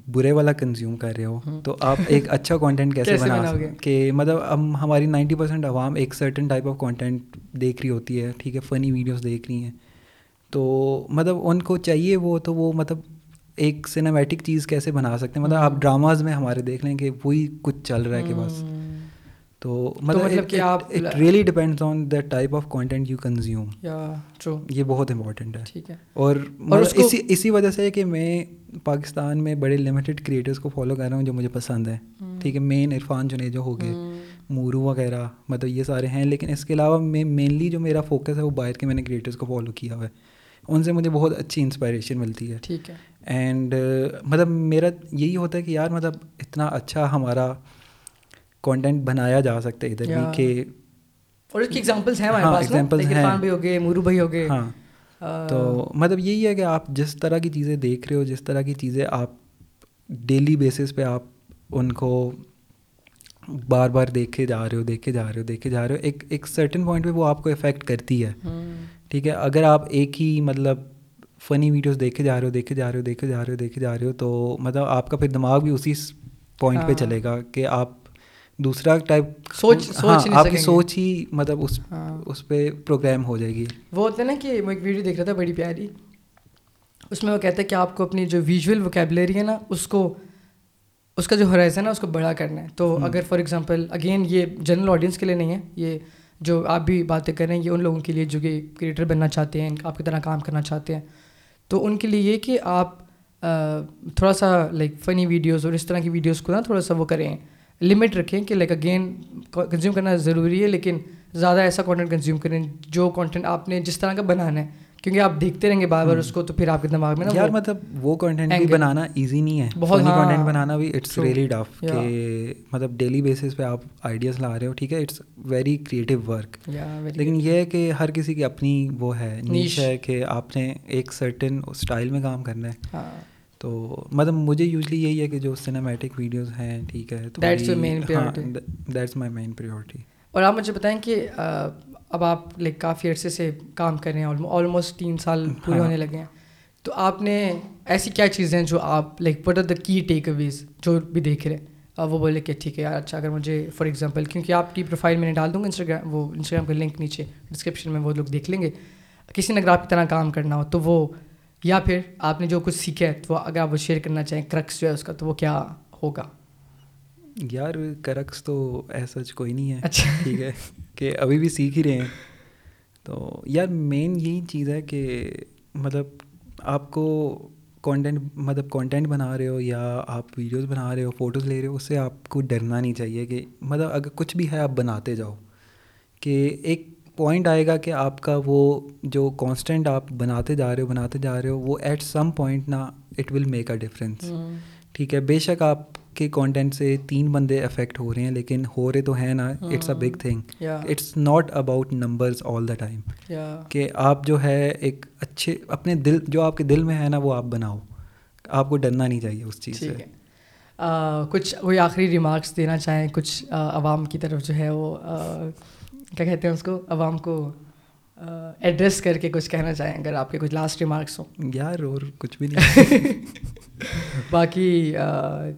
برے والا کنزیوم کر رہے ہو تو آپ ایک اچھا کانٹینٹ کیسے بنا سکتے کہ مطلب اب ہماری نائنٹی پرسینٹ عوام ایک سرٹن ٹائپ آف کانٹینٹ دیکھ رہی ہوتی ہے ٹھیک ہے فنی ویڈیوز دیکھ رہی ہیں۔ تو مطلب ان کو چاہیے وہ تو وہ مطلب ایک سنیمیٹک چیز کیسے بنا سکتے ہیں؟ مطلب آپ ڈراماز میں ہمارے دیکھ لیں کہ وہی کچھ چل رہا ہے کہ بس۔ تو مطلب کہ آپ really depends on the type of content you consume یہ بہت امپورٹنٹ ہے۔ ٹھیک ہے۔ اور اسی اسی وجہ سے کہ میں پاکستان میں بڑے لمیٹیڈ کریٹرس کو فالو کر رہا ہوں جو مجھے پسند ہیں۔ ٹھیک ہے مین عرفان جنید جو ہو گئے مورو وغیرہ مطلب یہ سارے ہیں۔ لیکن اس کے علاوہ میں مینلی جو میرا فوکس ہے وہ باہر کے میں نے کریٹرس کو فالو کیا ہوا ہے۔ ان سے مجھے بہت اچھی انسپائریشن ملتی ہے۔ ٹھیک ہے۔ اینڈ مطلب میرا یہی ہوتا ہے کہ یار مطلب اتنا اچھا ہمارا کانٹینٹ بنایا جا سکتا ہے ادھر بھی کہ اور اس کی ایگزامپلس ہیں ہمارے پاس ایگزامپلس ہیں۔ بھی ہو گئے مورو بھائی ہو گئے۔ ہاں۔ تو مطلب یہی ہے کہ آپ جس طرح کی چیزیں دیکھ رہے ہو جس طرح کی چیزیں آپ ڈیلی بیسس پہ آپ ان کو بار بار دیکھے جا رہے ہو دیکھے جا رہے ہو دیکھے جا رہے ہو ایک ایک سرٹن پوائنٹ پہ وہ آپ کو افیکٹ کرتی ہے۔ ٹھیک ہے اگر آپ ایک ہی مطلب فنی ویڈیوز دیکھے جا رہے ہو دیکھے جا رہے ہو دیکھے جا رہے ہو دیکھے جا رہے ہو تو مطلب آپ کا پھر دماغ بھی اسی پوائنٹ پہ چلے گا کہ آپ دوسرا ٹائپ سوچ سوچ آپ کی سوچ ہی مطلب اس اس پہ پروگرام ہو جائے گی۔ وہ ہوتا ہے نا کہ میں ایک ویڈیو دیکھ رہا تھا بڑی پیاری۔ اس میں وہ کہتا ہے کہ آپ کو اپنی جو ویژول وکیبلری ہے نا اس کو اس کا جو ہرائز ہے نا اس کو بڑا کرنا ہے۔ تو اگر فار ایگزامپل اگین یہ جنرل آڈینس کے لیے نہیں ہے یہ جو آپ بھی باتیں کر رہے ہیں یہ ان لوگوں کے لیے جو کہ کریٹر بننا چاہتے ہیں، آپ کی طرح کام کرنا چاہتے ہیں۔ تو ان کے لیے یہ کہ آپ تھوڑا سا لائک فنی ویڈیوز اور اس طرح کی ویڈیوز کو نا تھوڑا سا وہ کریں۔ لمٹ رکھیں کہ لائک اگین کنزیوم کرنا ضروری ہے، لیکن زیادہ ایسا کانٹینٹ کنزیوم کریں جو کانٹینٹ آپ نے جس طرح کا بنانا ہے۔ کیونکہ آپ دیکھتے رہیں گے بار بار اس کو تو پھر آپ کے دماغ میں نا یار مطلب وہ کانٹینٹ بھی بنانا ایزی نہیں ہے۔ بہت کانٹینٹ بنانا بھی اٹس ریئلی ٹف کہ مطلب ڈیلی بیسس پہ آپ آئیڈیاز لا رہے ہو ٹھیک ہے؟ اٹس ویری کریٹیو ورک لیکن یہ ہے کہ ہر کسی کی اپنی وہ ہے نیش ہے کہ آپ نے ایک سرٹن اسٹائل میں کام کرنا ہے۔ تو مطلب مجھے یوزلی یہی ہے کہ جو سنیمیٹک ویڈیوز ہیں ٹھیک ہے؟ تو. دیٹس مائی مین پریورٹی اور آپ مجھے بتائیں کہ اب آپ لائک کافی عرصے سے کام کر رہے ہیں آلموسٹ تین سال پورے ہاں۔ ہونے لگے ہیں۔ تو آپ نے ایسی کیا چیزیں ہیں جو آپ لائک وٹ آر دا کی ٹیک اویز جو بھی دیکھ رہے ہیں؟ وہ بولے کہ ٹھیک ہے یار اچھا اگر مجھے فار ایگزامپل کیونکہ آپ کی پروفائل میں نے ڈال دوں گا انسٹاگرام وہ انسٹاگرام کا لنک نیچے ڈسکرپشن میں وہ لوگ دیکھ لیں گے۔ کسی نے اگر آپ کی طرح کام کرنا ہو تو وہ یا پھر آپ نے جو کچھ سیکھا ہے تو اگر آپ وہ شیئر کرنا چاہیں کرکس جو ہے اس کا تو وہ کیا ہوگا؟ یار کرکس تو ایسا کوئی نہیں ہے۔ اچھا۔ ٹھیک ہے۔ کہ ابھی بھی سیکھ ہی رہے ہیں۔ تو یار مین یہی چیز ہے کہ مطلب آپ کو کانٹینٹ مطلب کانٹینٹ بنا رہے ہو یا آپ ویڈیوز بنا رہے ہو فوٹوز لے رہے ہو اس سے آپ کو ڈرنا نہیں چاہیے کہ مطلب اگر کچھ بھی ہے آپ بناتے جاؤ۔ کہ ایک پوائنٹ آئے گا کہ آپ کا وہ جو کانسٹنٹ آپ بناتے جا رہے ہو بناتے جا رہے ہو وہ ایٹ سم پوائنٹ نا it will make a difference ٹھیک ہے بے شک آپ کے کانٹینٹ سے تین بندے افیکٹ ہو رہے ہیں لیکن ہو رہے تو ہیں نا it's a big thing it's not about numbers all the time کہ آپ جو ہے ایک اچھے اپنے دل جو آپ کے دل میں ہے نا وہ آپ بناؤ۔ آپ کو ڈرنا نہیں چاہیے اس چیز سے۔ کچھ کوئی آخری ریمارکس دینا چاہیں؟ کچھ عوام کی طرف جو ہے وہ کیا کہتے ہیں اس کو؟ عوام کو ایڈریس کر کے کچھ کہنا چاہیں اگر آپ کے کچھ لاسٹ ریمارکس ہوں۔ یار اور کچھ بھی نہیں۔ باقی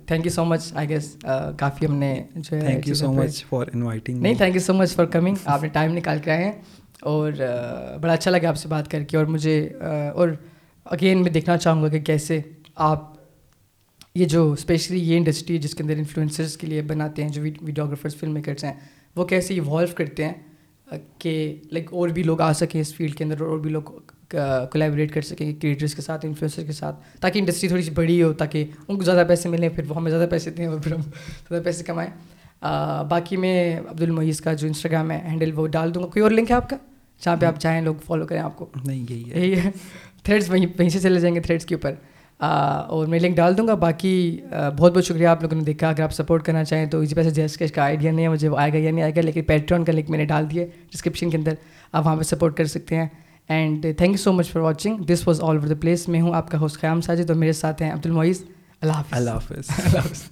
thank you so much I guess کافی ہم نے جو ہے thank you so much for inviting نہیں thank you so much for coming آپ نے ٹائم نکال کے آئے ہیں۔ اور بڑا اچھا لگا آپ سے بات کر کے۔ اور مجھے اور اگین میں دیکھنا چاہوں گا کہ کیسے آپ یہ جو اسپیشلی یہ انڈسٹری جس کے اندر انفلوئنسرس کے لیے بناتے ہیں جو ویڈیوگرافرس فلم میکرس ہیں وہ کیسے ایوالو کرتے ہیں۔ کہ لائک اور بھی لوگ آ سکیں اس فیلڈ کے اندر اور بھی لوگ کولیبریٹ کر سکیں کریٹرس کے ساتھ انفلوئنسر کے ساتھ تاکہ انڈسٹری تھوڑی سی بڑی ہو تاکہ ان کو زیادہ پیسے ملیں پھر وہ ہمیں زیادہ پیسے دیں اور پھر ہم زیادہ پیسے کمائیں۔ باقی میں عبد المعیز کا جو انسٹاگرام ہے ہینڈل وہ ڈال دوں گا۔ کوئی اور لنک ہے آپ کا؟ جہاں پہ آپ چاہیں لوگ فالو کریں آپ کو۔ نہیں یہی ہے۔ یہی ہے۔ تھریڈس وہیں وہیں سے چلے جائیں گے تھریڈس کے اوپر۔ اور میں لنک ڈال دوں گا باقی بہت بہت شکریہ آپ لوگوں نے دیکھا۔ اگر آپ سپورٹ کرنا چاہیں تو ایزی پیسے جیس کیش کا آئیڈیا نہیں ہے مجھے وہ آئے گا یا نہیں آئے گا لیکن پیٹرون کا لنک میں نے ڈال دیا ڈسکرپشن کے اندر آپ وہاں پہ سپورٹ کر سکتے ہیں۔ And thank you so much for watching this was all over the place میں ہوں آپ کا ہوسٹ قیام ساجد اور میرے ساتھ ہیں عبد المعیز اللہ حافظ اللہ حافظ۔ اللہ حافظ۔